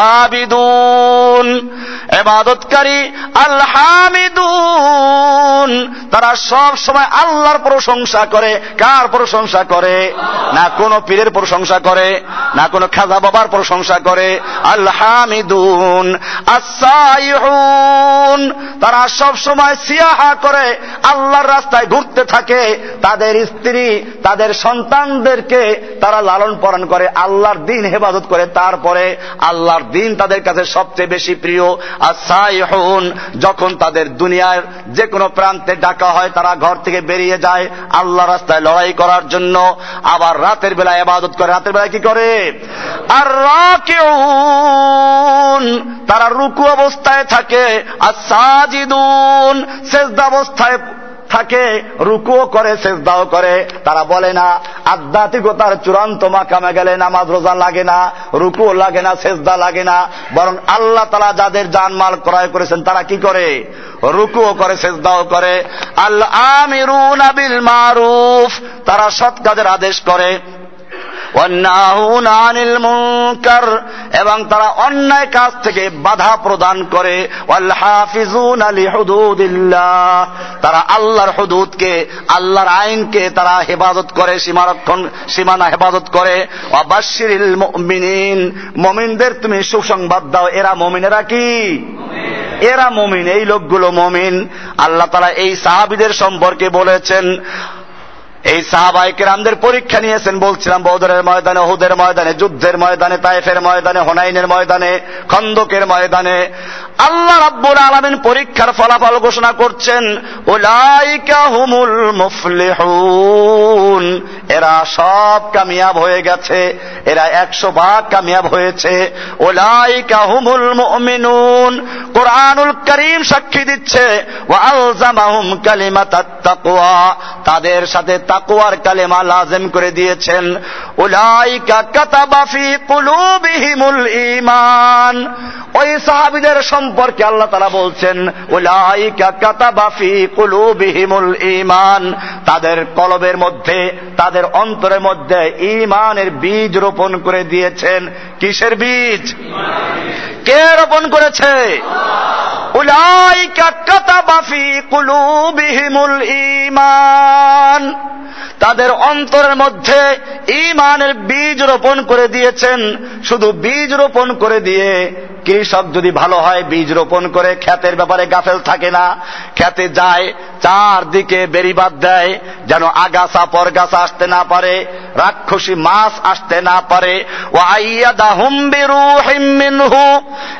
এবাদতকারী আল্লাহ তারা সব সময় আল্লাহর প্রশংসা করে। কার প্রশংসা করে? না কোন পীরের প্রশংসা করে, না কোন খাজা বাবার প্রশংসা করে। আল্লাহামিদুন আসাইহুন তারা সব সময় সিয়াহা করে, আল্লাহর রাস্তায় ঘুরতে থাকে। তাদের স্ত্রী, তাদের সন্তানদেরকে তারা লালন পালন করে, আল্লাহর দিন হেফাজত করে। তারপরে আল্লাহর দিন তাদের কাছে সবচেয়ে বেশি প্রিয়। আসাইহুন যখন তাদের দুনিয়ার যে কোনো প্রান্তে ডাকা হয়, তারা ঘর থেকে বেরিয়ে যায় আল্লাহ রাস্তায় লড়াই করার জন্য। আবার রাতের বেলা এবাদত করে, রাতের বেলায় কি করে? আর তারা রুকু অবস্থায় থাকে। আর সাজিদুন শেষদা অবস্থায় থাকে, রুকুও করে, সেজদাও করে। তারা বলে না, আধ্যাত্মিকতার চূড়ান্ত মাকামে গেলে নামাজ রোজা লাগে না রুকুও লাগে না, সেজদা লাগে না। বরং আল্লাহ তালা যাদের জানমাল ক্রয় করেছেন, তারা কি করে? রুকুও করে, সেজদাও করে। আল্লাহ আমিরুন আবিল মারুফ তারা সৎ কাজের আদেশ করে। এবং তারা অন্যায় কাজ থেকে বাধা প্রদান করে তারা আল্লাহর হদুদকে, আল্লাহর আইনকে তারা হেফাজত করে, সীমারক্ষণ, সীমানা হেফাজত করে। মমিনদের তুমি সুসংবাদ দাও, এরা মমিনেরা কি? এরা মমিন, এই লোকগুলো মমিন। আল্লাহ তারা এই সাহাবিদের সম্পর্কে বলেছেন এই সাহাবাই কেরামদের পরীক্ষা নিয়েছেন, বলছিলাম, বৌদরের ময়দানে হুদের ময়দানে, যুদ্ধের ময়দানে তাইফের ময়দানে, হোনাইনের ময়দানে, খন্দকের ময়দানে। আল্লাহ রাব্বুল আলমিন পরীক্ষার ফলাফল ঘোষণা করছেন ওলাইকা হুমুল মুফলিহুন। এরা সব কামিয়াব হয়ে গেছে, এরা একশো ভাগ কামিয়াব হয়েছে। ওলাইকা হুমুল মুমিনুন। কোরআনুল করিম সাক্ষী দিচ্ছে ও আলজামাহুম কালিমাতাত তাকওয়া। তাদের সাথে তাকওয়ার কালেমা লাজেম করে দিয়েছেন, উলাইকা কাতাবা ফি কুলুবিহিমুল ঈমান। ওই সাহাবীদের সম্পর্কে আল্লাহ তাআলা বলছেন ঈমান। তাদের কলবের মধ্যে, তাদের অন্তরের মধ্যে ঈমানের বীজ রোপণ করে দিয়েছেন। কিসের বীজ? কে রোপণ করেছে? ঈমান। তাদের অন্তরের মধ্যে ইমানের বীজ রোপণ করে দিয়েছেন। শুধু বীজ রোপণ করে দিয়ে কৃষক যদি ভালো হয়, বীজ রোপণ করে খ্যাতের ব্যাপারে গাফেল থাকে না। খ্যাতে যায়, চারদিকে বেরিবাদ দেয়, যেন আগাছা পরগাছা আসতে না পারে, রাক্ষসী মাছ আসতে না পারে। ও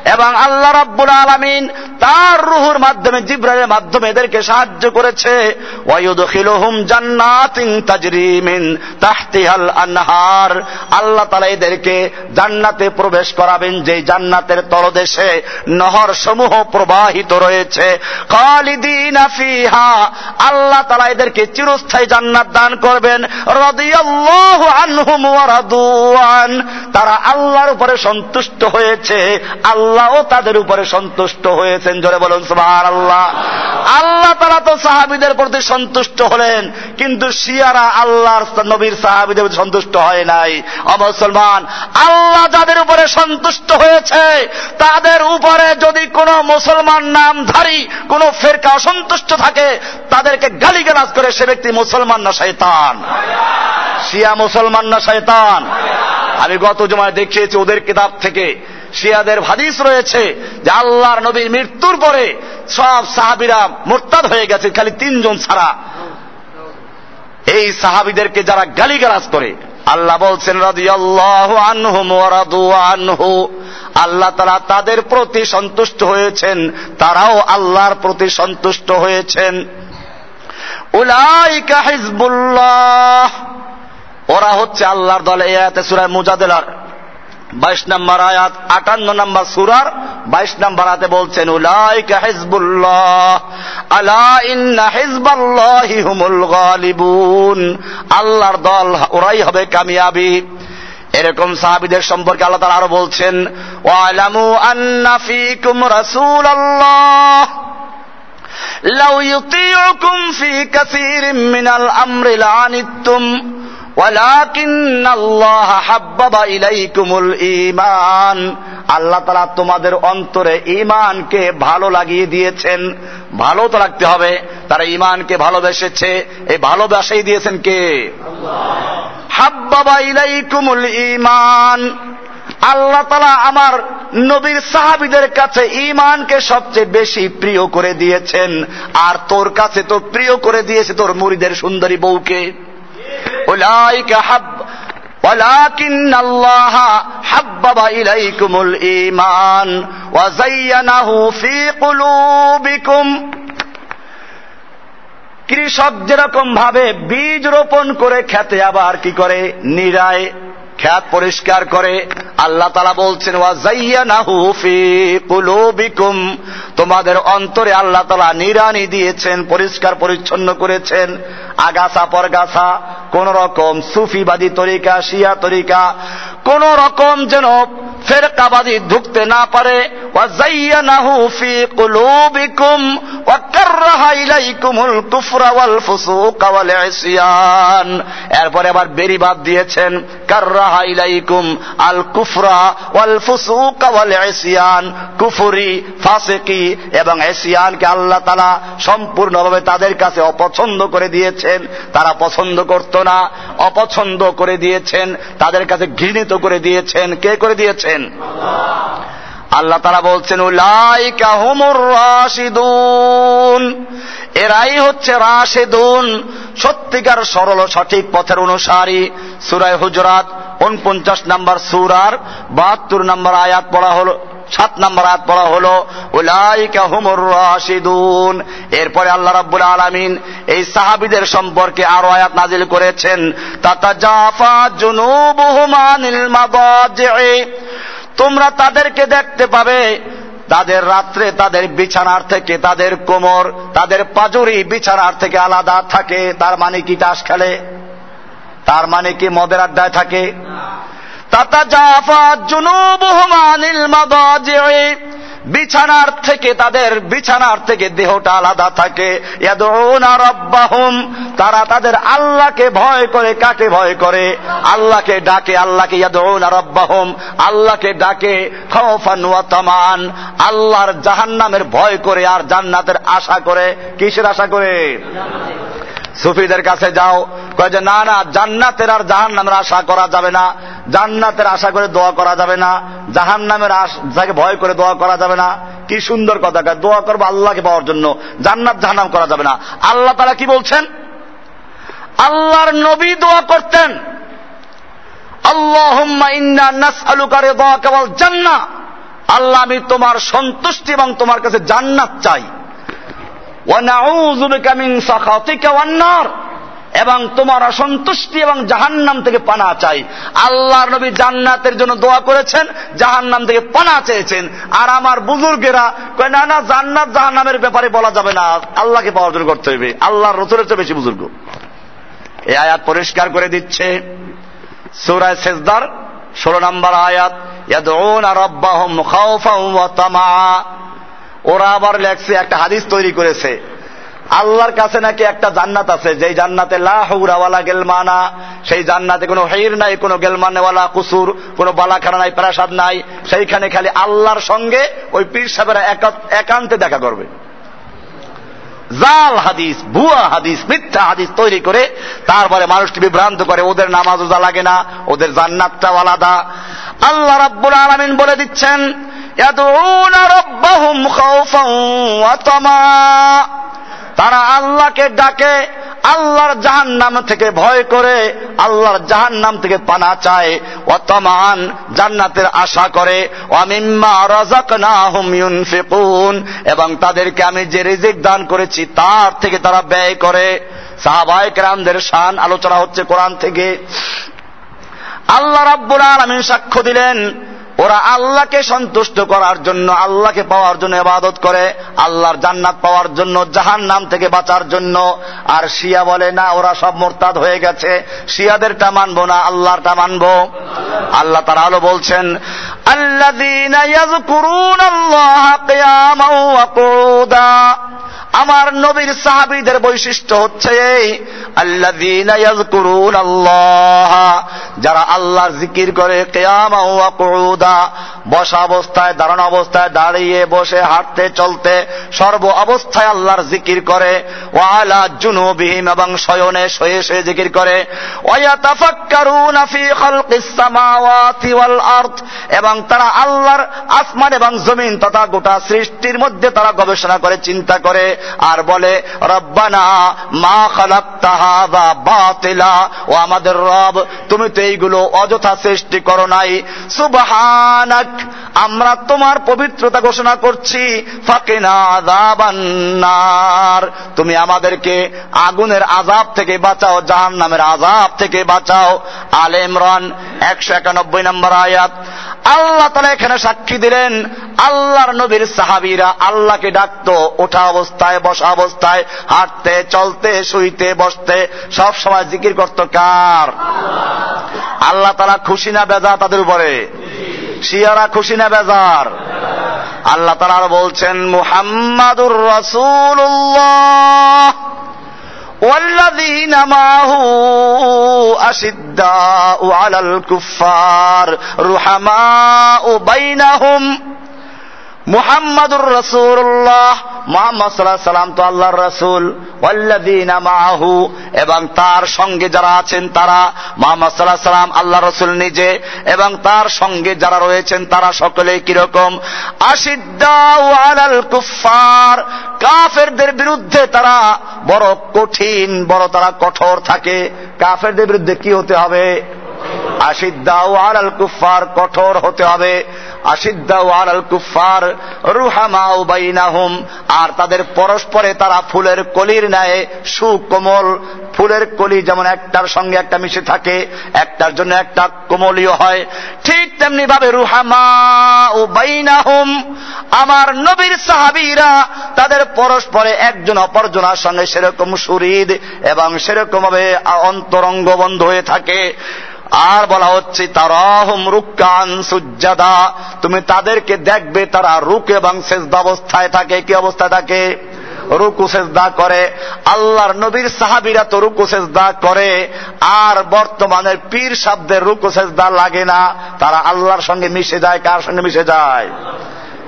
এবং আল্লাহ রাব্বুল আলামিন তার রুহুর মাধ্যমে, জিব্রাইলের মাধ্যমে এদেরকে সাহায্য করেছে। ওয়ায়ুদখিলুহুম জান্নাতিন তাজরি মিন তাহতিহাল আনহার। আল্লাহ তাআলা এদেরকে জান্নাতে প্রবেশ করাবেন যে জান্নাতের তলদেশে নহর সমূহ প্রবাহিত রয়েছে। খালিদিনা আল্লাহ তাআলা এদেরকে চিরস্থায়ী জান্নাত দান করবেন। ওয়া রাদুয়ান তারা আল্লাহর উপরে সন্তুষ্ট হয়েছে। আল্লাহও তাদের উপরে সন্তুষ্ট হয়েছেন। জোরে বলুন, সুবহানাল্লাহ। আল্লাহ তারা তো সাহাবিদের প্রতি সন্তুষ্ট হলেন, কিন্তু শিয়ারা আল্লাহর নবীর সাহাবিদের সন্তুষ্ট হয় নাই। অমুসলমান আল্লাহ যাদের উপরে সন্তুষ্ট হয়েছে তাদের উপরে যদি কোন মুসলমান নামধারী, কোন ফেরকা অসন্তুষ্ট থাকে, তাদেরকে গালিগালাজ করে সে ব্যক্তি মুসলমান না শয়তান। শিয়া মুসলমান না শয়তান। আমি গত জমায় দেখিয়েছি ওদের কিতাব থেকে। শিয়াদের হাদিস রয়েছে যে আল্লাহর নবীর মৃত্যুর পরে সব সাহাবিরা মোরতাদ হয়ে গেছে, খালি তিনজন ছাড়া। এই সাহাবিদেরকে যারা গালিগালাজ করে আল্লাহ বলছেন আনহু। আল্লাহ তারা তাদের প্রতি সন্তুষ্ট হয়েছেন, তারাও আল্লাহর প্রতি সন্তুষ্ট হয়েছেন। উলাইকা হিজবুল্লাহ। ওরা হচ্ছে আল্লাহর দলে, এই আয়াতে সূরা মুজাদিলার বাইশ নম্বর আয়াত, আটান্ন নম্বর সুরার বাইশ নাম্বার হাতে বলছেন, উলাইকা হিজবুল্লাহ, আলা ইন্না হিজবাল্লাহি হুমুল গালিবুন। আল্লাহর দল ওরাই হবে কামিয়াবি। এরকম সাহাবিদের সম্পর্কে আল্লাহ তারা আরও বলছেন, ওয়ালামু আন্না ফিকুম রাসূলুল্লাহ, লাউ ইউতিউকুম ফি কাসীরিম মিনাল আমরি লানিতুম আল্লাহ তালা তোমাদের অন্তরে ইমানকে ভালো লাগিয়ে দিয়েছেন। ভালো তো রাখতে হবে। তারা ইমানকে ভালোবেসেছে। এই ভালোবাসাই দিয়েছেন কে? হাব্বাবা ইলাইকুমুল ইমান আল্লাহ তালা আমার নবীর সাহাবিদের কাছে ইমানকে সবচেয়ে বেশি প্রিয় করে দিয়েছেন। আর তোর কাছে তো প্রিয় করে দিয়েছে তোর মুড়িদের সুন্দরী বউকে। উলাইকা হাব ولكن الله حبب إليكم الإيمان وزينه في قلوبكم কৃষক যেরকম ভাবে বীজ রোপণ করে খেতে আবার কি করে নিরায় খ্যাত পরিষ্কার করে আল্লাহ তালা বলছেন কুলুবিকুম। তোমাদের অন্তরে আল্লাহ তালা নিরানি দিয়েছেন, পরিষ্কার পরিচ্ছন্ন করেছেন। আগাছা পরগাছা, কোন রকম সুফিবাদী তরিকা, শিয়া তরিকা, কোন রকম যেন ফেরকাবাদী ঢুকতে না পারে। এরপরে আবার বেরিবাদ দিয়েছেন। কাররাহা ইলাইকুম আল কুফরা ওয়াল ফুসুকা ওয়াল কুফরি, ফাসিকি এবং ইসয়ানকে আল্লাহ তাআলা সম্পূর্ণভাবে তাদের কাছে অপছন্দ করে দিয়েছেন। তারা পছন্দ করত না, অপছন্দ করে দিয়েছেন, তাদের কাছে ঘৃণিত করে দিয়েছেন। কে করে দিয়েছেন? আল্লাহ তারা বলছেন এরাই হচ্ছে রাশেদুন, সত্যিকার সরল সঠিক পথের অনুসারী। সুরায় হুজরাত, উনপঞ্চাশ নাম্বার সুরার, বাহাত্তর নাম্বার আয়াত পড়া হলো, সাত নম্বর আয়াত পড়া হলো, উলাইকা হুমুর রাশিদুন। এরপরে আল্লাহ রাব্বুল আলামিন এই সাহাবীদের সম্পর্কে আরও আয়াত নাজিল করেছেন, তাতাজাফা জুনুবুহুম আনিল মাদাজি'i তোমরা তাদেরকে দেখতে পাবে। তাদের রাত্রে তাদের বিছানার থেকে তাদের কোমর তাদের পাজুরি বিছানার থেকে আলাদা থাকে। তার মানে কি তাস খেলে? তার মানে কি মদের আড্ডায় থাকে? বিছানার থেকে তাদের বিছানার থেকে দেহটা আলাদা থাকে। তারা তাদের আল্লাহকে ভয় করে, কাকে ভয় করে? আল্লাহকে ডাকে, আল্লাহকে রব্বাহম, আল্লাহকে ডাকে তামান। আল্লাহর জাহান্নামের ভয় করে আর জান্নাতের আশা করে। কিসের আশা করে? সুফিদের কাছে যাও। কয় যে, না না, জান্নাতের আর জাহান নামের আশা করা যাবে না। জান্নাতের আশা করে দোয়া করা যাবে না। জাহান নামের আশাকে ভয় করে দোয়া করা যাবে না। কি সুন্দর কথা দোয়া করব আল্লাহকে পাওয়ার জন্য। জান্নাত জাহান্নাম করা যাবে না। আল্লাহ তারা কি বলছেন? আল্লাহর নবী দোয়া করতেন। জান্নাহ। আল্লাহ, আমি তোমার সন্তুষ্টি এবং তোমার কাছে জান্নাত চাই ওয়া নাউযু বিকা মিন সাখাতিকা ওয়ান নার এবং তোমার অসন্তুষ্টি এবং জাহান্নাম থেকে পানা চাই। আল্লাহর নবী জান্নাতের জন্য দোয়া করেছেন, জাহান্নাম থেকে পানা চেয়েছেন। আর আমার বুজুর্গেরা না না, জান্নাত জাহান্নামের ব্যাপারে বলা যাবে না। আল্লাহকে পাওয়ার জন্য করতে হবে। আল্লাহর রসুলের চেয়ে বেশি বুজুর্গ। এই আয়াত পরিষ্কার করে দিচ্ছে। সৌরায় সেজদার ষোলো নম্বর আয়াত ওরা আবার লেখছে, একটা হাদিস তৈরি করেছে। আল্লাহর কাছে নাকি একটা জান্নাত আছে, যেই জান্নাতে লাহৌরাওয়ালা গেলমানা, সেই জান্নাতে কোনো হের নাই, কোনো গেলমানেওয়ালা কুসুর, কোনো বালাখানা নাই, প্রাসাদ নাই। সেইখানে খালি আল্লাহর সঙ্গে ওই পীর সাহেবেরা একান্তে দেখা করবে। জাল হাদিস, ভুয়া হাদিস, মিথ্যা হাদিস তৈরি করে, তারপরে মানুষটি বিভ্রান্ত করে, ওদের নামাজ ওজা লাগে না, ওদের জান্নাতটাও আলাদা। আল্লাহ রাব্বুল আলামিন বলে দিচ্ছেন তারা আল্লাহকে ডাকে, আল্লাহর জাহান নাম থেকে ভয় করে, আল্লাহর জাহান নাম থেকে পানা চায়। অতমান জান্নাতের আশা করে। এবং তাদেরকে আমি যে রিজিক দান করেছি, তার থেকে তারা ব্যয় করে। সাহাবায়ে কেরামদের শান আলোচনা হচ্ছে কোরআন থেকে। আল্লাহ রাব্বুল আলমিন সাক্ষ্য দিলেন, ওরা আল্লাহকে সন্তুষ্ট করার জন্য, আল্লাহকে পাওয়ার জন্য এবাদত করে, আল্লাহর জান্নাত পাওয়ার জন্য জাহান নাম থেকে বাঁচার জন্য। আর শিয়া বলে, না, ওরা সব মোরতাদ হয়ে গেছে, শিয়াদেরটা মানবো না, আল্লাহরটা মানবো। আল্লাহ তারা আলো বলছেন الذين يذكرون الله قياما وقعودا আমার নবীর সাহাবীদের বৈশিষ্ট্য হচ্ছে এই আল্লাযীনা ইয়াযকুরুন আল্লাহ যারা আল্লাহর জিকির করে কিয়ামা ওয়া কুউদা বসা অবস্থায় দাঁড়ানো অবস্থায় দাঁড়িয়ে বসে হাঁটতে চলতে সর্ব অবস্থায় আল্লাহর জিকির করে ওয়া আলা জুনুবিহিম এবং শয়নে শয়ে শয়ে জিকির করে ওয়া ইয়াতাফাক্কারুনা ফি খালকিস সামাওয়াতি ওয়াল আরদ এবং তারা আল্লাহর আসমান এবং জমিন তথা গোটা সৃষ্টির মধ্যে তারা গবেষণা করে, চিন্তা করে আর বলে, রব্বানা মা খালাক্তাহা বাতিলা ও আমাদের রব, তুমি তো এইগুলো অযথা সৃষ্টি করো নাই। সুবহানাক, আমরা তোমার পবিত্রতা ঘোষণা করছি। ফাকিনা আযাবান্নার তুমি আমাদেরকে আগুনের আজাব থেকে বাঁচাও জাহান নামের আজাব থেকে বাঁচাও। আল ইমরান, একশো একানব্বই নম্বর আয়াত আল্লাহ তালা এখানে সাক্ষী দিলেন, আল্লাহর নবীর সাহাবিরা আল্লাহকে ডাকত, ওঠা অবস্থায়, বসা অবস্থায়, হাঁটতে, চলতে, শুইতে, বসতে, সব সময় জিকির করত কার? আল্লাহ তারা খুশি না বেজা তাদের উপরে? শিয়ারা খুশি না বেজার? আল্লাহ আরও বলছেন, মুহাম্মাদুর রসুল্লাহ والذين معه أشداء على الكفار رحماء بينهم محمد رسول الله মোহাম্মদ সাল্লাহ সাল্লাম তো আল্লাহর রসুল ওয়াল্লাদিনা মাহু এবং তার সঙ্গে যারা আছেন তারা, মোহাম্মদ সাল্লাহ সাল্লাম আল্লাহ রসুল নিজে, এবং তার সঙ্গে যারা রয়েছেন তারা সকলে কীরকম আলাল কুফার কাফেরদের বিরুদ্ধে তারা বড় কঠিন, বড় তারা কঠোর থাকে। কাফেরদের বিরুদ্ধে কি হতে হবে? আশিদ্দাউ আলাল কুফার কঠোর হতে হবে। আশিদ্দাউ আলাল কুফার রুহামাউ বাইনাহুম, আর তাদের পরস্পরে তারা ফুলের কলির ন্যায় সুকোমল। ফুলের কলি যেমন একটার সঙ্গে একটা মিশে থাকে, একটার জন্য একটা কোমলীয় হয়। ঠিক তেমনি ভাবে রুহামা ও বাইনাহুম, আমার নবীর সাহাবিরা তাদের পরস্পরে একজন অপরজনার সঙ্গে সেরকম সুরিদ এবং সেরকম ভাবে অন্তরঙ্গ বন্ধ হয়ে থাকে। আর বলা হচ্ছে, তারাহুম তুমি তাদেরকে দেখবে, তারা রুক এবং সেজদা অবস্থায় থাকে। কি অবস্থায় থাকে? রুকু সেজদা করে। আল্লাহর নবীর সাহাবিরা তো রুকু সেজদা করে, আর বর্তমানের পীর শব্দের রুকু সেজদা লাগে না। তারা আল্লাহর সঙ্গে মিশে যায়। কার সঙ্গে মিশে যায়?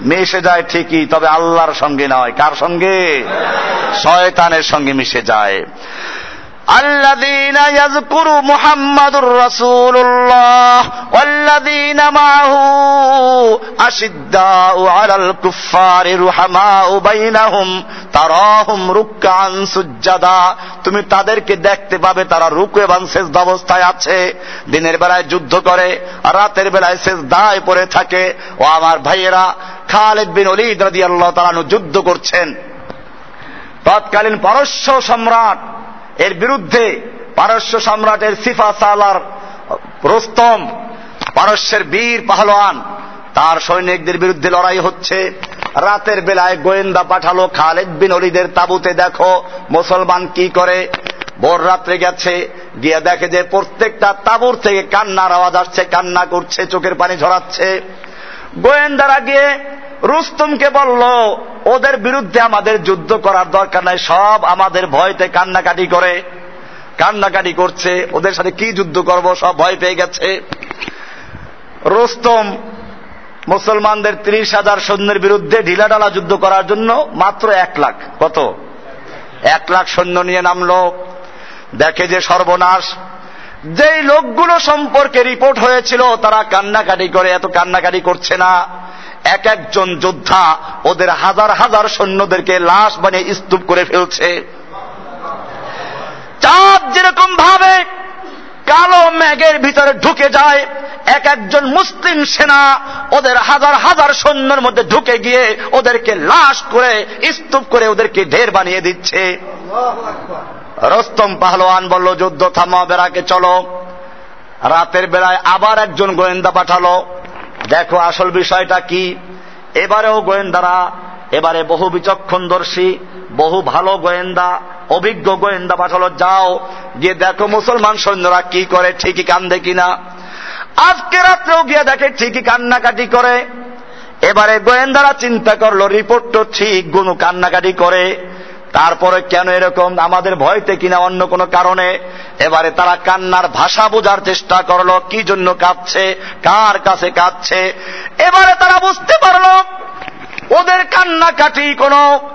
মিশে যায় ঠিকই, তবে আল্লাহর সঙ্গে নয়। কার সঙ্গে? শয়তানের সঙ্গে মিশে যায়। الذين يذكر محمد رسول الله والذين معه أشداء على الكفار رحماء بينهم তারাহুম রুক্কান সুজ্জাদা তুমি তাদেরকে দেখতে পাবে তারা রুকু এবং সেজদা অবস্থায় আছে দিনের বেলায় যুদ্ধ করে আর রাতের বেলায় সেজদায় পড়ে থাকে ও আমার ভাইয়েরা খালেদ বিন অলিদ রাদিয়াল্লাহু তাআলা যুদ্ধ করছেন তৎকালীন পারস্য সম্রাট এর বিরুদ্ধে পারস্য সম্রাটের সিফা সালার রোস্তম, পারস্যের বীর পাহলোয়ান তার সৈনিকদের বিরুদ্ধে লড়াই হচ্ছে। রাতের বেলায় গোয়েন্দা পাঠালো খালেদ বিন অলিদের তাবুতে, দেখো মুসলমান কি করে? ভোর রাত্রে গেছে, গিয়ে দেখে যে প্রত্যেকটা তাবুর থেকে কান্নার আওয়াজ আসছে, কান্না করছে, চোখের পানি ঝরাচ্ছে। গোয়েন্দারা গিয়ে রুস্তমকে বলল, ওদের বিরুদ্ধে আমাদের যুদ্ধ করার দরকার নাই, সব আমাদের ভয়তে কান্নাকাটি করে। কান্নাকাটি করছে, ওদের সাথে কি যুদ্ধ করব, সব ভয় পেয়ে গেছে। রুস্তম মুসলমানদের ত্রিশ হাজার সৈন্যের বিরুদ্ধে ঢিলাঢালা যুদ্ধ করার জন্য মাত্র এক লাখ, কত? এক লাখ সৈন্য নিয়ে নামলো, দেখে যে সর্বনাশ। যেই লোকগুলো সম্পর্কে রিপোর্ট হয়েছিল, তারা কান্নাকাটি করে, এত কান্নাকাটি করছে না। এক একজন যোদ্ধা ওদের হাজার হাজার সৈন্যদেরকে লাশ বানিয়ে স্তূপ করে ফেলছে। চাঁদ যেরকম ভাবে কালো ম্যাগের ভিতরে ঢুকে যায়, এক একজন মুসলিম সেনা ওদের হাজার হাজার সৈন্যের মধ্যে ঢুকে গিয়ে ওদেরকে লাশ করে, স্তূপ করে ওদেরকে ঢের বানিয়ে দিচ্ছে। রস্তম পাহলোয়ান বলল, যুদ্ধ থামা বেড়াকে চলো। রাতের বেলায় আবার একজন গোয়েন্দা পাঠালো দেখো আসল বিষয়টা কি? এবারেও গোয়েন্দারা, এবারে বহু বিচক্ষণদর্শী, বহু ভালো গোয়েন্দা, অভিজ্ঞ গোয়েন্দা পাঠালো, যাও, গিয়ে দেখো মুসলমান সৈন্যরা কি করে, ঠিকই কান্দে কিনা। আজকে রাত্রেও গিয়ে দেখে ঠিকই কান্নাকাটি করে। এবারে গোয়েন্দারা চিন্তা করল রিপোর্ট তো ঠিক গুনু কান্নাকাটি করে। তারপরে কেন এরকম? আমাদের ভয়তে কিনা অন্য কোনো কারণে? এবারে তারা কান্নার ভাষা বোঝার চেষ্টা করল, কি জন্য কাঁদছে? কার কাছে কাঁদছে? এবারে তারা বুঝতে পারল, ওদের কান্নাকাটি কোনো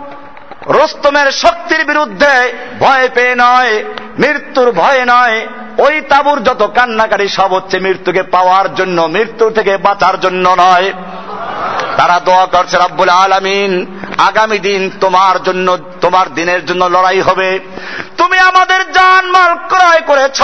রোস্তমের শক্তির বিরুদ্ধে ভয় পেয়ে নয়, মৃত্যুর ভয়ে নয়। ওই তাবুর যত কান্নাকাটি সব হচ্ছে মৃত্যুকে পাওয়ার জন্য, মৃত্যু থেকে বাঁচার জন্য নয়। তারা দোয়া করছে রাব্বুল আলামিন। আগামী দিন তোমার জন্য, তোমার দিনের জন্য লড়াই হবে। তুমি আমাদের জান মাল ক্রয় করেছ।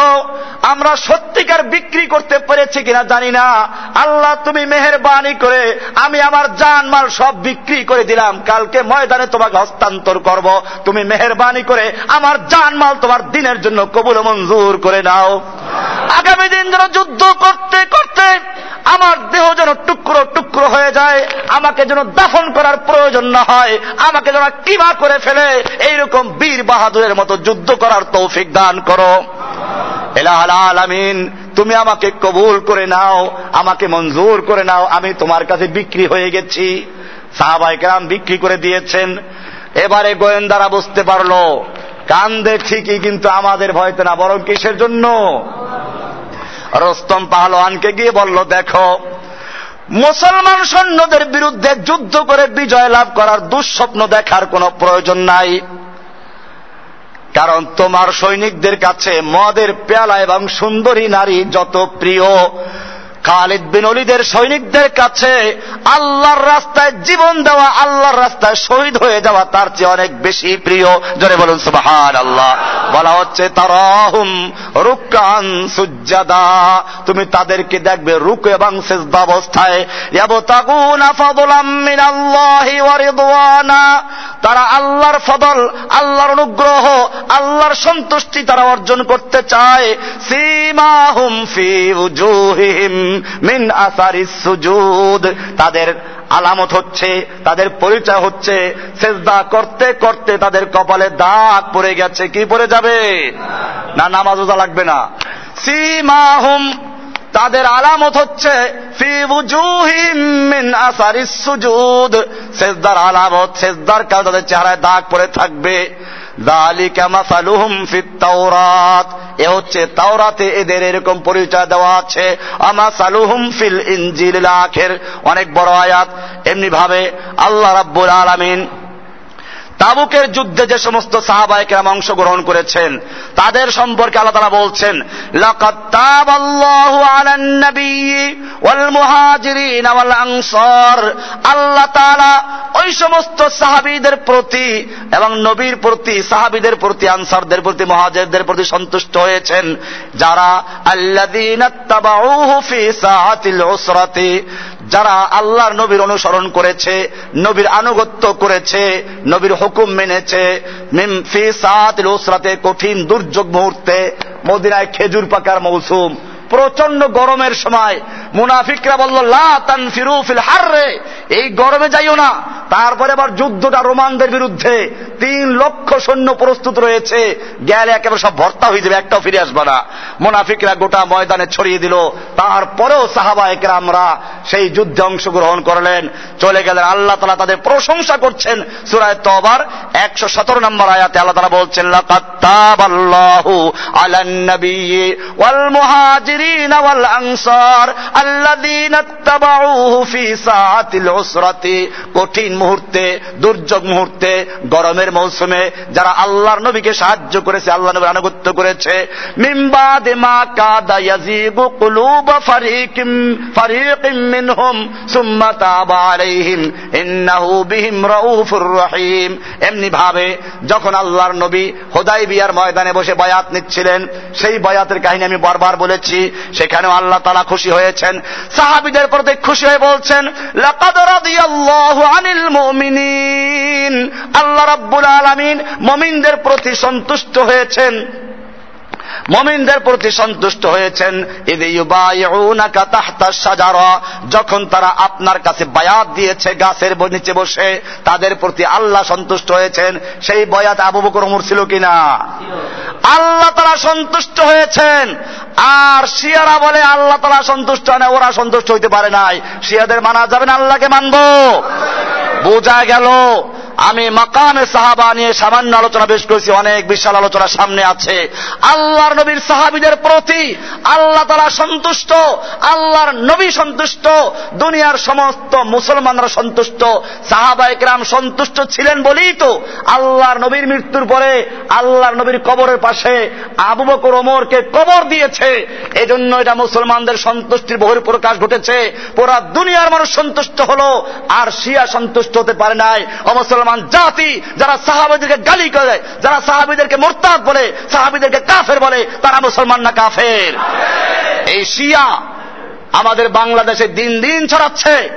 আমরা সত্যিকার বিক্রি করতে পেরেছি কিনা জানি না। আল্লাহ, তুমি মেহরবানি করে আমি আমার জান মাল সব বিক্রি করে দিলাম। কালকে ময়দানে তোমাকে হস্তান্তর করব। তুমি মেহরবানি করে আমার জান মাল তোমার দিনের জন্য কবুল মঞ্জুর করে নাও। আগামী দিন যেন যুদ্ধ করতে করতে আমার দেহ যেন টুকরো টুকরো হয়ে যায়। আমাকে যেন দাফন করার প্রয়োজন না হয়। আমাকে যেন কিমা করে ফেলে, এইরকম বীর বাহাদুরের মতো যুদ্ধ করার তৌফিক দান করো। আলামিন, তুমি আমাকে কবুল করে নাও, আমাকে মঞ্জুর করে নাও, আমি তোমার কাছে বিক্রি হয়ে গেছি। সাহাবাই কেরাম বিক্রি করে দিয়েছেন। এবারে গোয়েন্দারা বুঝতে পারল, কান্দে ঠিকই কিন্তু আমাদের ভয়তে না, বরং কিসের জন্য? রস্তম পাহলোয়ানকে গিয়ে বলল, দেখো মুসলমান সৈন্যদের বিরুদ্ধে যুদ্ধ করে বিজয় লাভ করার দুঃস্বপ্ন দেখার কোনো প্রয়োজন নাই। কারণ তোমার সৈনিকদের কাছে মদের পেয়ালা এবং সুন্দরী নারী যত প্রিয় খালিদ বিন অলিদের সৈনিকদের কাছে আল্লাহর রাস্তায় জীবন দেওয়া, আল্লাহর রাস্তায় শহীদ হয়ে যাওয়া তার চেয়ে অনেক বেশি প্রিয়। জোরে বলুন সুবাহান আল্লাহ বলা হচ্ছে, তারাহুম রুকান সুজ্জাদা। তুমি তাদেরকে দেখবে রুক এবং সেজদা অবস্থায়। ইয়াবতাগুনা ফাদলাম মিনাল্লাহি ওয়া রিদওয়ানা। তারা আল্লাহর ফদল, আল্লাহর অনুগ্রহ, আল্লাহর সন্তুষ্টি তারা অর্জন করতে চায়। সীমাহুম ফি উজুহিহিম। মিন আসারিস সুজুদ। তাদের আলামত হচ্ছে, তাদের পরিচয় হচ্ছে, সেজদা করতে করতে তাদের কপালে দাগ পড়ে গেছে। কি পড়ে যাবে? না, নামাজ ওজা লাগবে না। সীমাহুম, তাদের আলামত হচ্ছে সেজদার আলামত, সেজদার কারণে তাদের চেহারায় দাগ পড়ে থাকবে। যালিকা মাসালুহুম ফিত তাওরাত এ হচ্ছে তাওরাতে এদের এরকম পরিচয় দেওয়া আছে। আমা সালুহুম ফিল ইনজিল আখের অনেক বড় আয়াত। এমনি ভাবে আল্লাহ রাব্বুল আলামিন তাবুকের যুদ্ধে যে সমস্ত সাহাবাহিকেরাম অংশগ্রহণ করেছেন, তাদের সম্পর্কে আল্লাহ তারা বলছেন আল্লাহ তাআলা ওই সমস্ত সাহাবীদের প্রতি এবং নবীর প্রতি, সাহাবীদের প্রতি, আনসারদের প্রতি, মুহাজিরদের প্রতি সন্তুষ্ট হয়েছেন। যারা, আল্লাযীনা যারা আল্লাহর নবীর অনুসরণ করেছে, নবীর আনুগত্য করেছে, নবীর হুকুম মেনেছে উসরাতে কঠিন দুর্যোগ মুহূর্তে মদিনায় খেজুর পাকার মৌসুম প্রচণ্ড গরমের সময় মুনাফিকরা বলল, লা তানফিরু ফিল হাররে। এই গরমে যাইও না। তারপরে আবার যুদ্ধটা রোমানদের বিরুদ্ধে। তিন লক্ষ সৈন্য প্রস্তুত রয়েছে। গেলে একেবারে সব ভর্তা হয়ে যাবে, একটাও ফিরে আসবে না। মুনাফিকরা গোটা ময়দানে ছড়িয়ে দিল। তারপরেও সাহাবা একরামরা সেই যুদ্ধে অংশগ্রহণ করলেন। চলে গেলেন। আল্লাহ তালা তাদের প্রশংসা করছেন। সুরায় তবার একশো সতেরো নম্বর আয়াতে আল্লাহ তালা বলছেন ওয়াল আনসার আল্লাযীনা ইত্তাবাউহু ফি সাআতিল উসরাতি কঠিন মুহূর্তে, দুর্যোগ মুহূর্তে, গরমের মৌসুমে যারা আল্লাহর নবীকে সাহায্য করেছে, আল্লাহ নবীর আনুগত্য করেছে। মিম্বাদ মা কাদা ইয়াজিগু কুলুব ফারিকিম ফারিকিম মিনহুম, সুম্মা তাবা আলাইহিম, ইন্নাহু বিহিম রাউফুর রহিম। এমনি ভাবে যখন আল্লাহর নবী হোদাইবিয়ার ময়দানে বসে বায়াত নিচ্ছিলেন, সেই বায়াতের কাহিনী আমি বারবার বলেছি সেখানেও আল্লাহ তালা খুশি হয়েছেন। সাহাবিদের প্রতি খুশি হয়ে বলছেন আল্লাহ রাব্বুল আলমিন মমিনদের প্রতি সন্তুষ্ট হয়েছেন। মমিনদের প্রতি সন্তুষ্ট হয়েছেন যখন তারা আপনার কাছে বায়াত দিয়েছে গাছের নিচে বসে, তাদের প্রতি আল্লাহ সন্তুষ্ট হয়েছেন, সেই বয়াত আবু বকর উমর ছিল কিনা? আল্লাহ তারা সন্তুষ্ট হয়েছেন, আর শিয়ারা বলে আল্লাহ তারা সন্তুষ্ট হয় না, ওরা সন্তুষ্ট হইতে পারে নাই। শিয়াদের মানা যাবে না, আল্লাহকে মানবো। বোঝা গেল আমি মাকামে সাহাবা নিয়ে সামান্য আলোচনা বেশ করেছি, অনেক বিশাল আলোচনা সামনে আছে। আল্লাহর নবীর সাহাবিদের প্রতি আল্লাহ তারা সন্তুষ্ট, আল্লাহর নবী সন্তুষ্ট, দুনিয়ার সমস্ত মুসলমানরা সন্তুষ্ট, সাহাবা একরাম সন্তুষ্ট ছিলেন বলেই তো আল্লাহর নবীর মৃত্যুর পরে আল্লাহর নবীর কবরের পাশে আবু বকর ওমরকে কবর দিয়েছে। এজন্য এটা মুসলমানদের সন্তুষ্টির বহির প্রকাশ ঘটেছে। পুরা দুনিয়ার মানুষ সন্তুষ্ট হলো, আর শিয়া সন্তুষ্ট হতে পারে নাই। অমুসলমান মুসলমান জাতি যারা সাহাবিদেরকে গালি করে, যারা সাহাবিদেরকে মোরতাদ বলে, সাহাবিদেরকে কাফের বলে, তারা মুসলমান না কাফের? এই শিয়া আমাদের বাংলাদেশে দিন দিন ছড়াচ্ছে।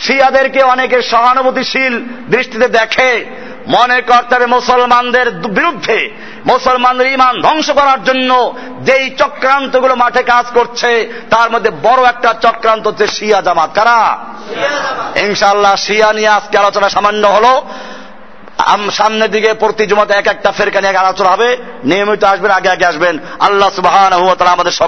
শিয়াদেরকে অনেকে সহানুভূতিশীল দৃষ্টিতে দেখে। মনে করতে হবে মুসলমানদের বিরুদ্ধে মুসলমানদের ইমান ধ্বংস করার জন্য যেই চক্রান্তগুলো মাঠে কাজ করছে, তার মধ্যে বড় একটা চক্রান্ত হচ্ছে শিয়া জামাত। কারা? ইনশাল্লাহ শিয়া নিয়ে আজকে আলোচনা সামান্য হলো। সামনের দিকে প্রতি জমাতে এক একটা ফেরকা নিয়ে আলোচনা হবে। নিয়মিত আসবেন, আগে আগে আসবেন। আল্লাহ সুবাহ আমাদের